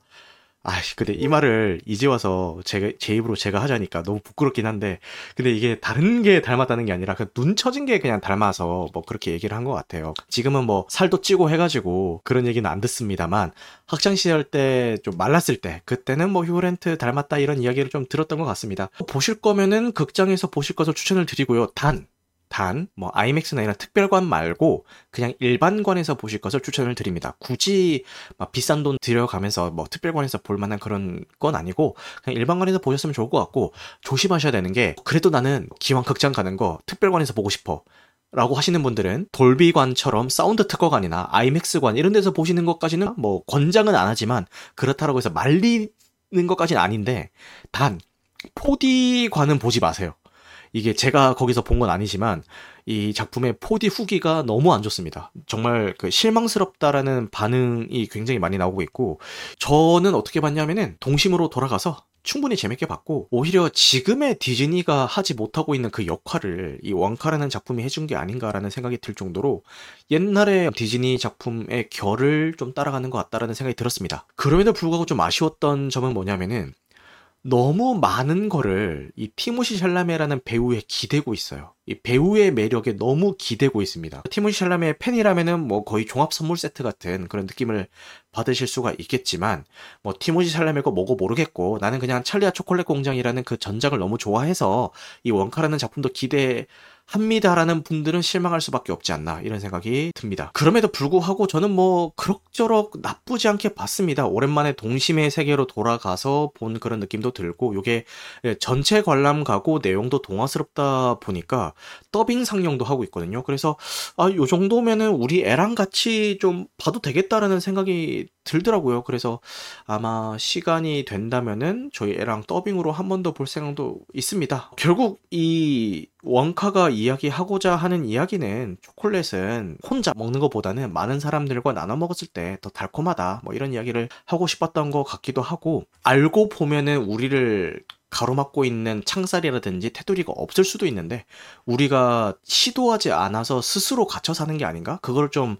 아씨 근데 이 말을 이제 와서 제가 제 입으로 제가 하자니까 너무 부끄럽긴 한데 근데 이게 다른 게 닮았다는 게 아니라 그눈 처진 게 그냥 닮아서 뭐 그렇게 얘기를 한 것 같아요. 지금은 뭐 살도 찌고 해가지고 그런 얘기는 안 듣습니다만 학창 시절 때 좀 말랐을 때 그때는 뭐 휴그랜트 닮았다 이런 이야기를 좀 들었던 것 같습니다. 보실 거면은 극장에서 보실 것을 추천을 드리고요. 단 단, 뭐, 아이맥스나 이런 특별관 말고, 그냥 일반관에서 보실 것을 추천을 드립니다. 굳이, 막 비싼 돈 들여가면서, 뭐, 특별관에서 볼 만한 그런 건 아니고, 그냥 일반관에서 보셨으면 좋을 것 같고, 조심하셔야 되는 게, 그래도 나는 기왕 극장 가는 거, 특별관에서 보고 싶어. 라고 하시는 분들은 돌비관처럼 사운드 특화관이나 아이맥스관 이런 데서 보시는 것까지는 뭐 권장은 안 하지만 그렇다라고 해서 말리는 것까지는 아닌데 단 4D관은 보지 마세요. 이게 제가 거기서 본 건 아니지만 이 작품의 4D 후기가 너무 안 좋습니다. 정말 그 실망스럽다라는 반응이 굉장히 많이 나오고 있고 저는 어떻게 봤냐면은 동심으로 돌아가서 충분히 재밌게 봤고 오히려 지금의 디즈니가 하지 못하고 있는 그 역할을 이 원카라는 작품이 해준 게 아닌가라는 생각이 들 정도로 옛날의 디즈니 작품의 결을 좀 따라가는 것 같다라는 생각이 들었습니다. 그럼에도 불구하고 좀 아쉬웠던 점은 뭐냐면은 너무 많은 거를 이 티모시 샬라메라는 배우에 기대고 있어요. 이 배우의 매력에 너무 기대고 있습니다. 티모시 샬라메의 팬이라면은 뭐 거의 종합 선물 세트 같은 그런 느낌을 받으실 수가 있겠지만 뭐 티모시 샬라메가 뭐고 모르겠고 나는 그냥 찰리아 초콜릿 공장이라는 그 전작을 너무 좋아해서 이 원카라는 작품도 기대 합니다라는 분들은 실망할 수밖에 없지 않나 이런 생각이 듭니다. 그럼에도 불구하고 저는 뭐 그럭저럭 나쁘지 않게 봤습니다. 오랜만에 동심의 세계로 돌아가서 본 그런 느낌도 들고 이게 전체 관람 가고 내용도 동화스럽다 보니까 더빙 상영도 하고 있거든요. 그래서 아, 요 정도면은 우리 애랑 같이 좀 봐도 되겠다라는 생각이 들더라고요. 그래서 아마 시간이 된다면은 저희 애랑 더빙으로 한 번 더 볼 생각도 있습니다. 결국 이 원카가 이야기하고자 하는 이야기는 초콜릿은 혼자 먹는 것보다는 많은 사람들과 나눠 먹었을 때 더 달콤하다. 뭐 이런 이야기를 하고 싶었던 것 같기도 하고 알고 보면은 우리를 가로막고 있는 창살이라든지 테두리가 없을 수도 있는데 우리가 시도하지 않아서 스스로 갇혀 사는 게 아닌가? 그걸 좀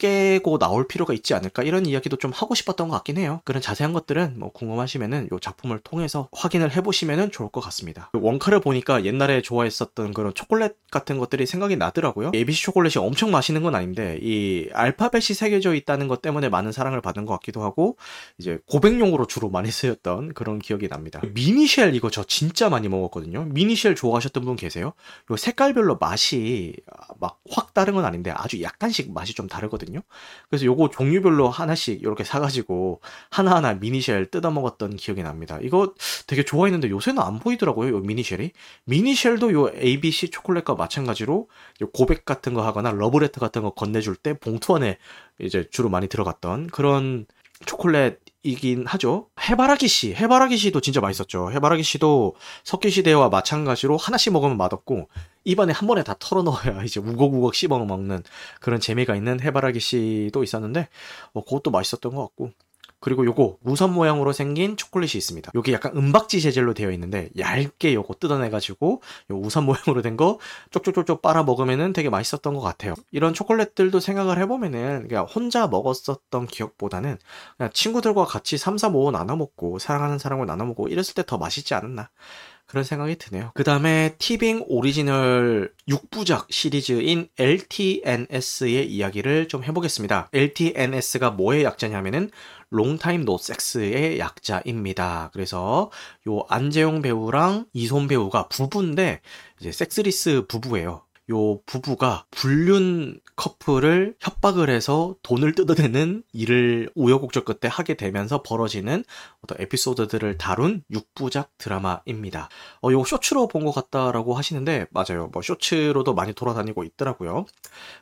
깨고 나올 필요가 있지 않을까 이런 이야기도 좀 하고 싶었던 것 같긴 해요. 그런 자세한 것들은 뭐 궁금하시면은 이 작품을 통해서 확인을 해보시면은 좋을 것 같습니다. 원카를 보니까 옛날에 좋아했었던 그런 초콜릿 같은 것들이 생각이 나더라고요. ABC 초콜릿이 엄청 맛있는 건 아닌데 이 알파벳이 새겨져 있다는 것 때문에 많은 사랑을 받은 것 같기도 하고 이제 고백용으로 주로 많이 [laughs] 쓰였던 그런 기억이 납니다. 미니쉘 이거 저 진짜 많이 먹었거든요. 미니쉘 좋아하셨던 분 계세요? 이 색깔별로 맛이 막 확 다른 건 아닌데 아주 약간씩 맛이 좀 다르거든요. 있거든요. 그래서 요거 종류별로 하나씩 이렇게 사가지고 하나하나 미니쉘 뜯어 먹었던 기억이 납니다. 이거 되게 좋아했는데 요새는 안 보이더라고요. 요 미니쉘이. 미니쉘도 요 ABC 초콜릿과 마찬가지로 고백 같은 거 하거나 러브레터 같은 거 건네줄 때 봉투 안에 이제 주로 많이 들어갔던 그런 초콜릿 이긴 하죠. 해바라기 씨, 해바라기 씨도 진짜 맛있었죠. 해바라기 씨도 석기 시대와 마찬가지로 하나씩 먹으면 맛없고 입안에 한 번에 다 털어 넣어야 [laughs] 이제 우걱우걱 씹어 먹는 그런 재미가 있는 해바라기 씨도 있었는데 어, 그것도 맛있었던 것 같고 그리고 요거 우선 모양으로 생긴 초콜릿이 있습니다. 요게 약간 은박지 재질로 되어 있는데 얇게 요거 뜯어내가지고 요 우선 모양으로 된 거 쪽쪽쪽쪽 빨아 먹으면은 되게 맛있었던 것 같아요. 이런 초콜릿들도 생각을 해보면은 그냥 혼자 먹었었던 기억보다는 그냥 친구들과 같이 3, 4, 5 나눠 먹고 사랑하는 사람과 나눠 먹고 이랬을 때 더 맛있지 않았나 그런 생각이 드네요. 그 다음에 티빙 오리지널 6부작 시리즈인 LTNS의 이야기를 좀 해보겠습니다. LTNS가 뭐의 약자냐면은 롱타임 노섹스의 약자입니다. 그래서 요 안재용 배우랑 이솜 배우가 부부인데 이제 섹스리스 부부예요. 요 부부가 불륜 커플 커플을 협박을 해서 돈을 뜯어내는 일을 우여곡절 끝에 하게 되면서 벌어지는 어떤 에피소드들을 다룬 6부작 드라마입니다. 어, 이거 쇼츠로 본 것 같다라고 하시는데 맞아요. 뭐 쇼츠로도 많이 돌아다니고 있더라고요.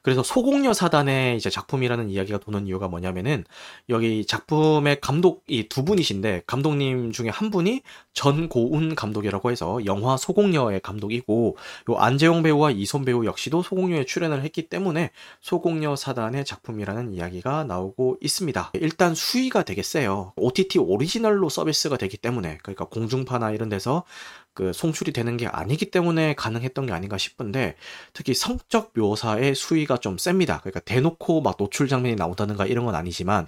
그래서 소공녀 사단의 이제 작품이라는 이야기가 도는 이유가 뭐냐면은 여기 작품의 감독이 두 분이신데 감독님 중에 한 분이 전고운 감독이라고 해서 영화 소공녀의 감독이고 요 안재용 배우와 이손 배우 역시도 소공녀에 출연을 했기 때문에 소공녀 사단의 작품이라는 이야기가 나오고 있습니다. 일단 수위가 되게 세요. OTT 오리지널로 서비스가 되기 때문에 그러니까 공중파나 이런 데서 그 송출이 되는 게 아니기 때문에 가능했던 게 아닌가 싶은데 특히 성적 묘사의 수위가 좀 셉니다. 그러니까 대놓고 막 노출 장면이 나온다든가 이런 건 아니지만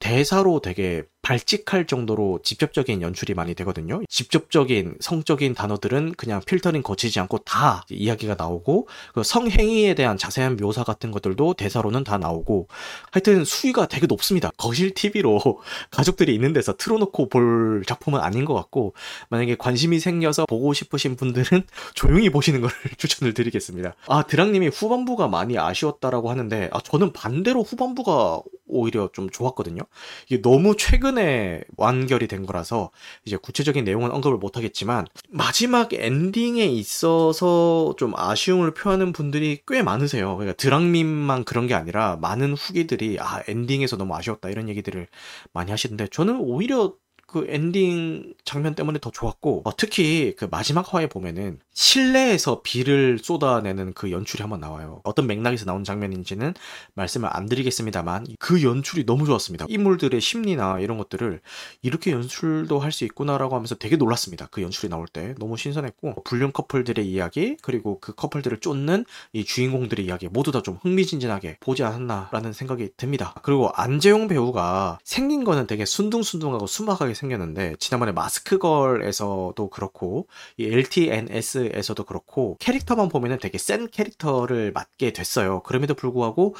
대사로 되게 발칙할 정도로 직접적인 연출이 많이 되거든요. 직접적인 성적인 단어들은 그냥 필터링 거치지 않고 다 이야기가 나오고 그 성행위에 대한 자세한 묘사 같은 것들도 대사로는 다 나오고 하여튼 수위가 되게 높습니다. 거실 TV로 [laughs] 가족들이 있는 데서 틀어놓고 볼 작품은 아닌 것 같고 만약에 관심이 생겨서 보고 싶으신 분들은 [laughs] 조용히 보시는 걸 [laughs] 추천을 드리겠습니다. 아 드랑님이 후반부가 많이 아쉬웠다라고 하는데 아 저는 반대로 후반부가 오히려 좀 좋았거든요. 이게 너무 최근 에 완결이 된 거라서 이제 구체적인 내용은 언급을 못 하겠지만 마지막 엔딩에 있어서 좀 아쉬움을 표하는 분들이 꽤 많으세요. 그러니까 드랑님만 그런 게 아니라 많은 후기들이 아 엔딩에서 너무 아쉬웠다 이런 얘기들을 많이 하시는데 저는 오히려 그 엔딩 장면 때문에 더 좋았고 어, 특히 그 마지막 화에 보면은 실내에서 비를 쏟아내는 그 연출이 한번 나와요. 어떤 맥락에서 나온 장면인지는 말씀을 안 드리겠습니다만 그 연출이 너무 좋았습니다. 인물들의 심리나 이런 것들을 이렇게 연출도 할 수 있구나라고 하면서 되게 놀랐습니다. 그 연출이 나올 때 너무 신선했고 불륜 커플들의 이야기 그리고 그 커플들을 쫓는 이 주인공들의 이야기 모두 다 좀 흥미진진하게 보지 않았나라는 생각이 듭니다. 그리고 안재용 배우가 생긴 거는 되게 순둥순둥하고 수막하게 생겼는데 지난번에 마스크걸에서도 그렇고 이 LTNS에서도 그렇고 캐릭터만 보면은 되게 센 캐릭터를 맡게 됐어요. 그럼에도 불구하고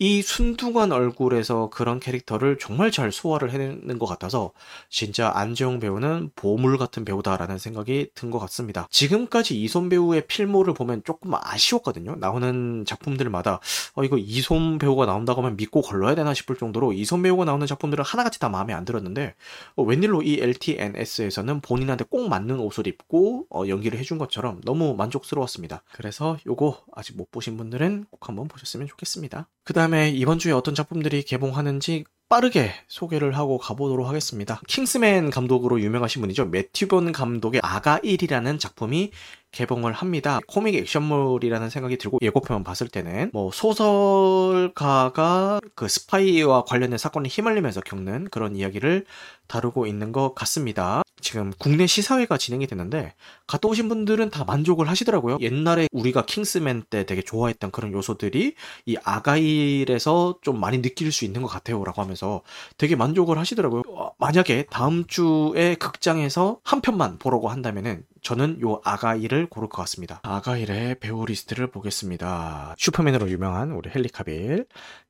이 순둥한 얼굴에서 그런 캐릭터를 정말 잘 소화를 해내는 것 같아서 진짜 안재홍 배우는 보물 같은 배우다라는 생각이 든 것 같습니다. 지금까지 이솜 배우의 필모를 보면 조금 아쉬웠거든요. 나오는 작품들마다 어 이거 이솜 배우가 나온다고 하면 믿고 걸러야 되나 싶을 정도로 이솜 배우가 나오는 작품들은 하나같이 다 마음에 안 들었는데 어, 웬 일로 이 LTNS에서는 본인한테 꼭 맞는 옷을 입고 어, 연기를 해준 것처럼 너무 만족스러웠습니다. 그래서 요거 아직 못 보신 분들은 꼭 한번 보셨으면 좋겠습니다. 그 다음에 이번 주에 어떤 작품들이 개봉하는지 빠르게 소개를 하고 가보도록 하겠습니다. 킹스맨 감독으로 유명하신 분이죠. 매튜본 감독의 아가 1이라는 작품이 개봉을 합니다. 코믹 액션물이라는 생각이 들고 예고편만 봤을 때는 뭐 소설가가 그 스파이와 관련된 사건에 휘말리면서 겪는 그런 이야기를 다루고 있는 것 같습니다. 지금 국내 시사회가 진행이 되는데 갔다 오신 분들은 다 만족을 하시더라고요. 옛날에 우리가 킹스맨 때 되게 좋아했던 그런 요소들이 이 아가일에서 좀 많이 느낄 수 있는 것 같아요라고 하면서 되게 만족을 하시더라고요. 어, 만약에 다음 주에 극장에서 한 편만 보라고 한다면은 저는 요 아가일을 고를 것 같습니다. 아가일의 배우 리스트를 보겠습니다. 슈퍼맨으로 유명한 우리 헨리 카빌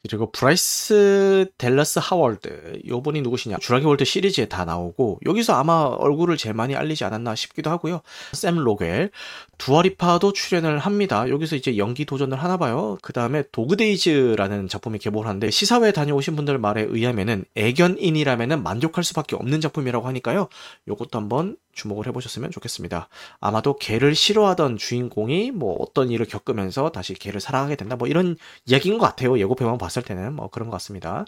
그리고 브라이스 델러스 하워드 요분이 누구시냐 주라기 월드 시리즈에 다 나오고 여기서 아마 얼굴을 제일 많이 알리지 않았나 싶기도 하고요. 샘 록웰 두아리파도 출연을 합니다. 여기서 이제 연기 도전을 하나 봐요. 그 다음에 도그데이즈라는 작품이 개봉을 하는데 시사회에 다녀오신 분들 말에 의하면은 애견인이라면은 만족할 수밖에 없는 작품이라고 하니까요. 요것도 한번 주목을 해보셨으면 좋겠습니다. 아마도 개를 싫어하던 주인공이 뭐 어떤 일을 겪으면서 다시 개를 사랑하게 된다. 뭐 이런 이야기인 것 같아요. 예고편만 봤을 때는 뭐 그런 것 같습니다.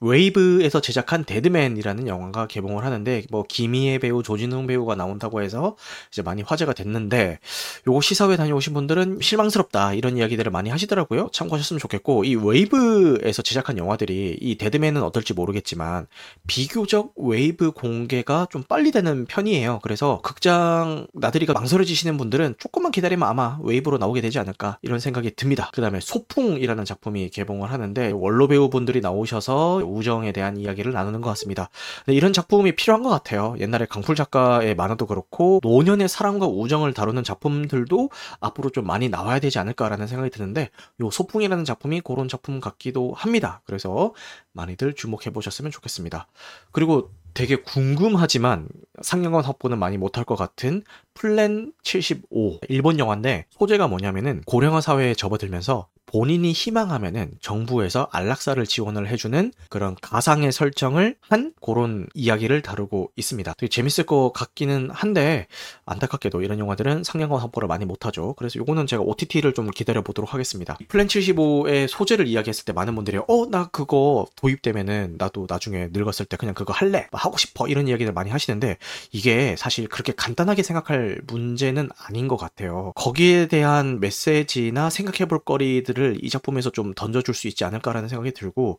웨이브에서 제작한 데드맨이라는 영화가 개봉을 하는데 뭐 김희애 배우, 조진웅 배우가 나온다고 해서 이제 많이 화제가 됐는데 요거 시사회 다녀오신 분들은 실망스럽다 이런 이야기들을 많이 하시더라고요. 참고하셨으면 좋겠고 이 웨이브에서 제작한 영화들이 이 데드맨은 어떨지 모르겠지만 비교적 웨이브 공개가 좀 빨리 되는 편이에요. 그래서 극장 나들이가 망설여지시는 분들은 조금만 기다리면 아마 웨이브로 나오게 되지 않을까 이런 생각이 듭니다. 그 다음에 소풍이라는 작품이 개봉을 하는데 원로 배우분들이 나오셔서 우정에 대한 이야기를 나누는 것 같습니다. 이런 작품이 필요한 것 같아요. 옛날에 강풀 작가의 만화도 그렇고 노년의 사랑과 우정을 다루는 작품들도 앞으로 좀 많이 나와야 되지 않을까라는 생각이 드는데 요 소풍이라는 작품이 그런 작품 같기도 합니다. 그래서 많이들 주목해 보셨으면 좋겠습니다. 그리고 되게 궁금하지만 상영관 확보는 많이 못할 것 같은 플랜 75 일본 영화인데 소재가 뭐냐면은 고령화 사회에 접어들면서 본인이 희망하면은 정부에서 안락사를 지원을 해주는 그런 가상의 설정을 한 그런 이야기를 다루고 있습니다. 되게 재밌을 것 같기는 한데 안타깝게도 이런 영화들은 상영관 확보를 많이 못하죠. 그래서 요거는 제가 OTT를 좀 기다려 보도록 하겠습니다. 플랜 75의 소재를 이야기했을 때 많은 분들이 어 나 그거 도입되면은 나도 나중에 늙었을 때 그냥 그거 할래 하고 싶어 이런 이야기들 많이 하시는데 이게 사실 그렇게 간단하게 생각할 문제는 아닌 것 같아요. 거기에 대한 메시지나 생각해볼 거리들을 이 작품에서 좀 던져줄 수 있지 않을까라는 생각이 들고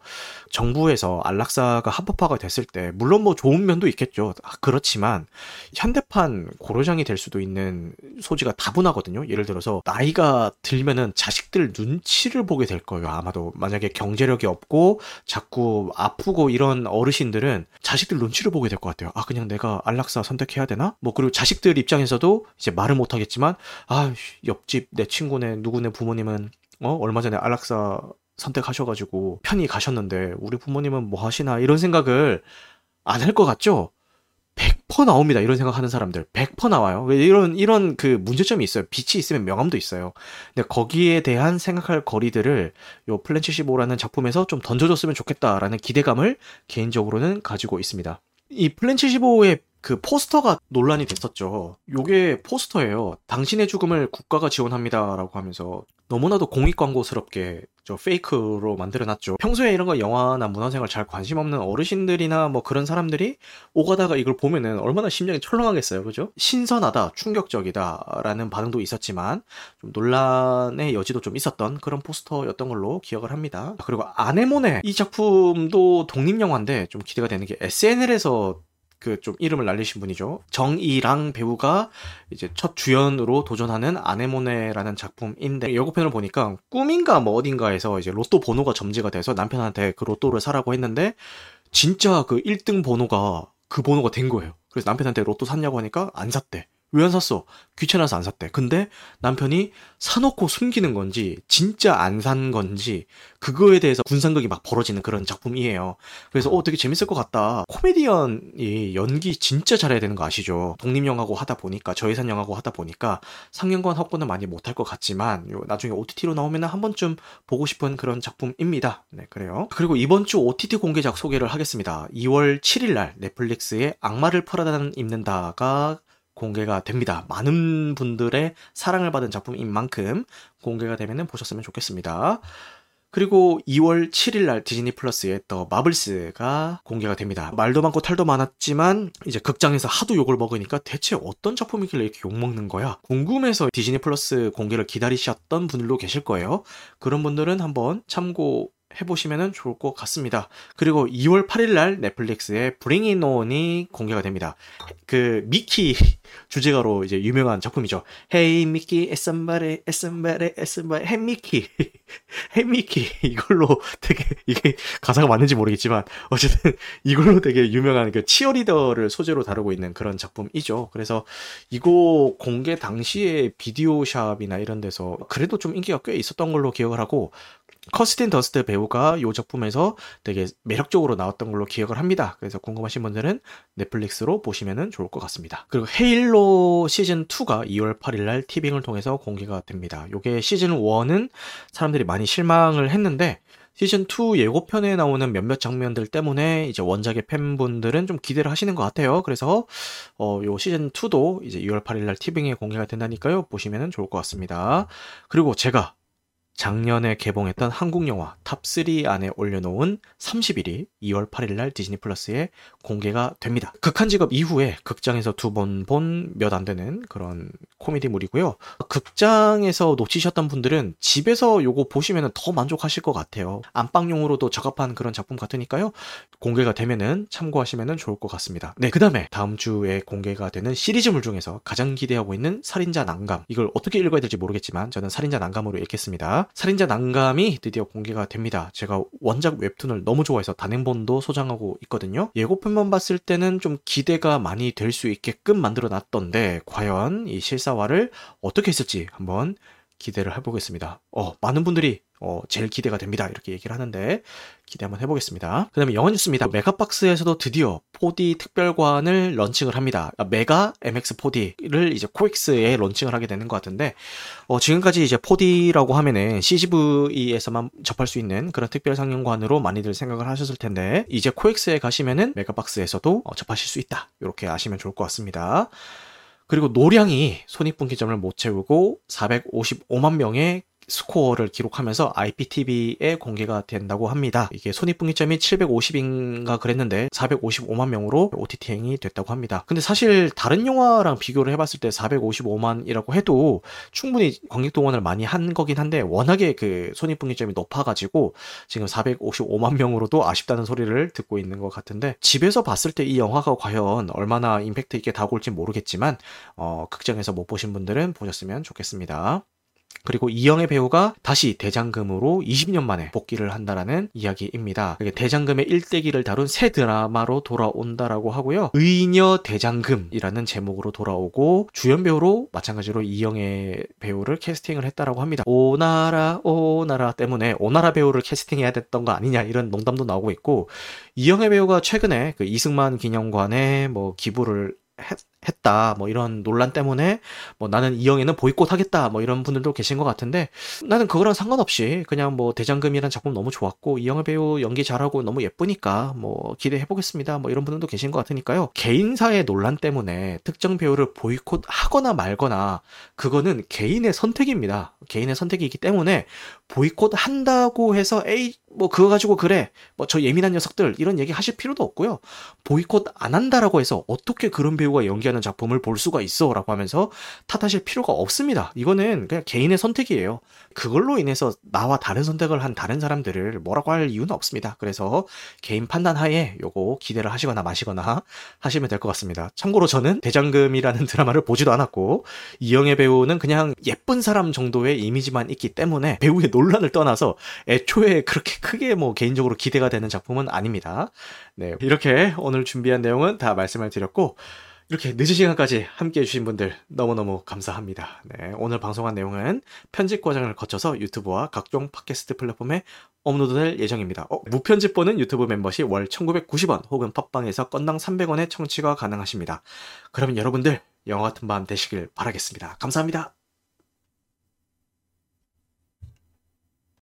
정부에서 안락사가 합법화가 됐을 때 물론 뭐 좋은 면도 있겠죠. 아, 그렇지만 현대판 고려장이 될 수도 있는 소지가 다분하거든요. 예를 들어서 나이가 들면은 자식들 눈치를 보게 될 거예요. 아마도 만약에 경제력이 없고 자꾸 아프고 이런 어르신들은 자식들 눈치 를 보게 될 것 같아요. 아 그냥 내가 안락사 선택해야 되나? 뭐 그리고 자식들 입장에서도 이제 말을 못 하겠지만 아 옆집 내 친구네 누구네 부모님은 어 얼마 전에 안락사 선택하셔가지고 편히 가셨는데 우리 부모님은 뭐 하시나 이런 생각을 안 할 것 같죠? 100% 나옵니다. 이런 생각하는 사람들 100% 나와요. 왜 이런 이런 그 문제점이 있어요. 빛이 있으면 명암도 있어요. 근데 거기에 대한 생각할 거리들을 요 플랜 75라는 작품에서 좀 던져줬으면 좋겠다라는 기대감을 개인적으로는 가지고 있습니다. 이 플랜 75의 그 포스터가 논란이 됐었죠. 요게 포스터예요. 당신의 죽음을 국가가 지원합니다라고 하면서 너무나도 공익 광고스럽게 저 fake로 만들어놨죠. 평소에 이런 거 영화나 문화생활 잘 관심 없는 어르신들이나 뭐 그런 사람들이 오가다가 이걸 보면은 얼마나 심장이 철렁하겠어요. 그죠? 신선하다, 충격적이다라는 반응도 있었지만 좀 논란의 여지도 좀 있었던 그런 포스터였던 걸로 기억을 합니다. 그리고 아네모네 이 작품도 독립 영화인데 좀 기대가 되는 게 SNL에서 그 좀 이름을 날리신 분이죠. 정이랑 배우가 이제 첫 주연으로 도전하는 아네모네라는 작품인데 예고편을 보니까 꿈인가 뭐 어딘가에서 이제 로또 번호가 점지가 돼서 남편한테 그 로또를 사라고 했는데 진짜 그 1등 번호가 그 번호가 된 거예요. 그래서 남편한테 로또 샀냐고 하니까 안 샀대. 왜 안 샀어? 귀찮아서 안 샀대. 근데 남편이 사놓고 숨기는 건지, 진짜 안 산 건지, 그거에 대해서 군상극이 막 벌어지는 그런 작품이에요. 그래서, 어, 되게 재밌을 것 같다. 코미디언이 연기 진짜 잘해야 되는 거 아시죠? 독립영화고 하다 보니까, 저예산 영화고 하다 보니까, 상영관 확보는 많이 못할 것 같지만, 요, 나중에 OTT로 나오면 한 번쯤 보고 싶은 그런 작품입니다. 네, 그래요. 그리고 이번 주 OTT 공개작 소개를 하겠습니다. 2월 7일 날 넷플릭스의 악마를 풀어다 입는다가 공개가 됩니다. 많은 분들의 사랑을 받은 작품인 만큼 공개가 되면 보셨으면 좋겠습니다. 그리고 2월 7일 날 디즈니 플러스의 더 마블스가 공개가 됩니다. 말도 많고 탈도 많았지만 이제 극장에서 하도 욕을 먹으니까 대체 어떤 작품이길래 이렇게 욕 먹는 거야? 궁금해서 디즈니 플러스 공개를 기다리셨던 분들도 계실 거예요. 그런 분들은 한번 참고 해보시면 좋을 것 같습니다. 그리고 2월 8일 날 넷플릭스의 Bring It On이 공개가 됩니다. 그 미키 [laughs] 주제가로 이제 유명한 작품이죠. Hey Mickey, somebody, somebody, somebody, Hey Mickey, [laughs] Hey Mickey 이걸로 되게 이게 가사가 맞는지 모르겠지만 어쨌든 [laughs] 이걸로 되게 유명한 그 치어리더를 소재로 다루고 있는 그런 작품이죠. 그래서 이거 공개 당시에 비디오샵이나 이런 데서 그래도 좀 인기가 꽤 있었던 걸로 기억을 하고 커스틴 더스트 배우가 이 작품에서 되게 매력적으로 나왔던 걸로 기억을 합니다. 그래서 궁금하신 분들은 넷플릭스로 보시면 좋을 것 같습니다. 그리고 헤일로 시즌 2가 2월 8일 날 티빙을 통해서 공개가 됩니다. 이게 시즌 1은 사람들이 많이 실망을 했는데 시즌 2 예고편에 나오는 몇몇 장면들 때문에 이제 원작의 팬분들은 좀 기대를 하시는 것 같아요. 그래서 어, 요 시즌 2도 이제 2월 8일 날 티빙에 공개가 된다니까요. 보시면 좋을 것 같습니다. 그리고 제가 작년에 개봉했던 한국 영화 탑3 안에 올려놓은 30일이 2월 8일 날 디즈니 플러스에 공개가 됩니다. 극한 직업 이후에 극장에서 두 번 본 몇 안 되는 그런 코미디물이고요. 극장에서 놓치셨던 분들은 집에서 요거 보시면 더 만족하실 것 같아요. 안방용으로도 적합한 그런 작품 같으니까요. 공개가 되면은 참고하시면 좋을 것 같습니다. 네, 그 다음에 다음 주에 공개가 되는 시리즈물 중에서 가장 기대하고 있는 살인자 난감. 이걸 어떻게 읽어야 될지 모르겠지만 저는 살인자 난감으로 읽겠습니다. 살인자 난감이 드디어 공개가 됩니다. 제가 원작 웹툰을 너무 좋아해서 단행본 도 소장하고 있거든요. 예고편만 봤을 때는 좀 기대가 많이 될 수 있게끔 만들어 놨던데 과연 이 실사화를 어떻게 했을지 한번 기대를 해보겠습니다. 어, 많은 분들이 어, 제일 기대가 됩니다. 이렇게 얘기를 하는데 기대 한번 해보겠습니다. 그 다음에 영화 뉴스입니다. 메가박스에서도 드디어 4D 특별관을 런칭을 합니다. 아, 메가 MX4D를 이제 코엑스에 런칭을 하게 되는 것 같은데 어, 지금까지 이제 4D라고 하면은 CGV에서만 접할 수 있는 그런 특별 상영관으로 많이들 생각을 하셨을 텐데 이제 코엑스에 가시면은 메가박스에서도 어, 접하실 수 있다. 이렇게 아시면 좋을 것 같습니다. 그리고 노량이 손익분기점을 못 채우고 455만 명의 스코어를 기록하면서 IPTV에 공개가 된다고 합니다. 이게 손익분기점이 750인가 그랬는데 455만 명으로 OTT행이 됐다고 합니다. 근데 사실 다른 영화랑 비교를 해봤을 때 455만이라고 해도 충분히 관객 동원을 많이 한 거긴 한데 워낙에 그 손익분기점이 높아가지고 지금 455만 명으로도 아쉽다는 소리를 듣고 있는 것 같은데 집에서 봤을 때 이 영화가 과연 얼마나 임팩트 있게 다가올지 모르겠지만 어, 극장에서 못 보신 분들은 보셨으면 좋겠습니다. 그리고 이영애 배우가 다시 대장금으로 20년 만에 복귀를 한다라는 이야기입니다. 대장금의 일대기를 다룬 새 드라마로 돌아온다라고 하고요. 의녀 대장금이라는 제목으로 돌아오고 주연 배우로 마찬가지로 이영애 배우를 캐스팅을 했다라고 합니다. 오나라 오나라 때문에 오나라 배우를 캐스팅해야 됐던 거 아니냐 이런 농담도 나오고 있고 이영애 배우가 최근에 그 이승만 기념관에 뭐 기부를 했, 했다 뭐 이런 논란 때문에 뭐 나는 이영애는 보이콧 하겠다 뭐 이런 분들도 계신 것 같은데 나는 그거랑 상관없이 그냥 뭐 대장금이란 작품 너무 좋았고 이영애 배우 연기 잘하고 너무 예쁘니까 뭐 기대해 보겠습니다 뭐 이런 분들도 계신 것 같으니까요. 개인사의 논란 때문에 특정 배우를 보이콧 하거나 말거나 그거는 개인의 선택입니다. 개인의 선택이기 때문에 보이콧 한다고 해서 에이 뭐 그거 가지고 그래 뭐 저 예민한 녀석들 이런 얘기 하실 필요도 없고요. 보이콧 안 한다라고 해서 어떻게 그런 배우가 연기하는 작품을 볼 수가 있어 라고 하면서 탓하실 필요가 없습니다 이거는 그냥 개인의 선택이에요 그걸로 인해서 나와 다른 선택을 한 다른 사람들을 뭐라고 할 이유는 없습니다 그래서 개인 판단 하에 요거 기대를 하시거나 마시거나 하시면 될 것 같습니다 참고로 저는 대장금이라는 [laughs] 드라마를 보지도 않았고 이영애 배우는 그냥 예쁜 사람 정도의 이미지만 있기 때문에 배우의 논란을 떠나서 애초에 그렇게 크게 뭐 개인적으로 기대가 되는 작품은 아닙니다. 네. 이렇게 오늘 준비한 내용은 다 말씀을 드렸고, 이렇게 늦은 시간까지 함께 해주신 분들 너무너무 감사합니다. 네, 오늘 방송한 내용은 편집 과정을 거쳐서 유튜브와 각종 팟캐스트 플랫폼에 업로드될 예정입니다. 어, 무편집본은 유튜브 멤버십 월 1990원 혹은 팟빵에서 건당 300원의 청취가 가능하십니다. 그러면 여러분들 영화 같은 밤 되시길 바라겠습니다. 감사합니다.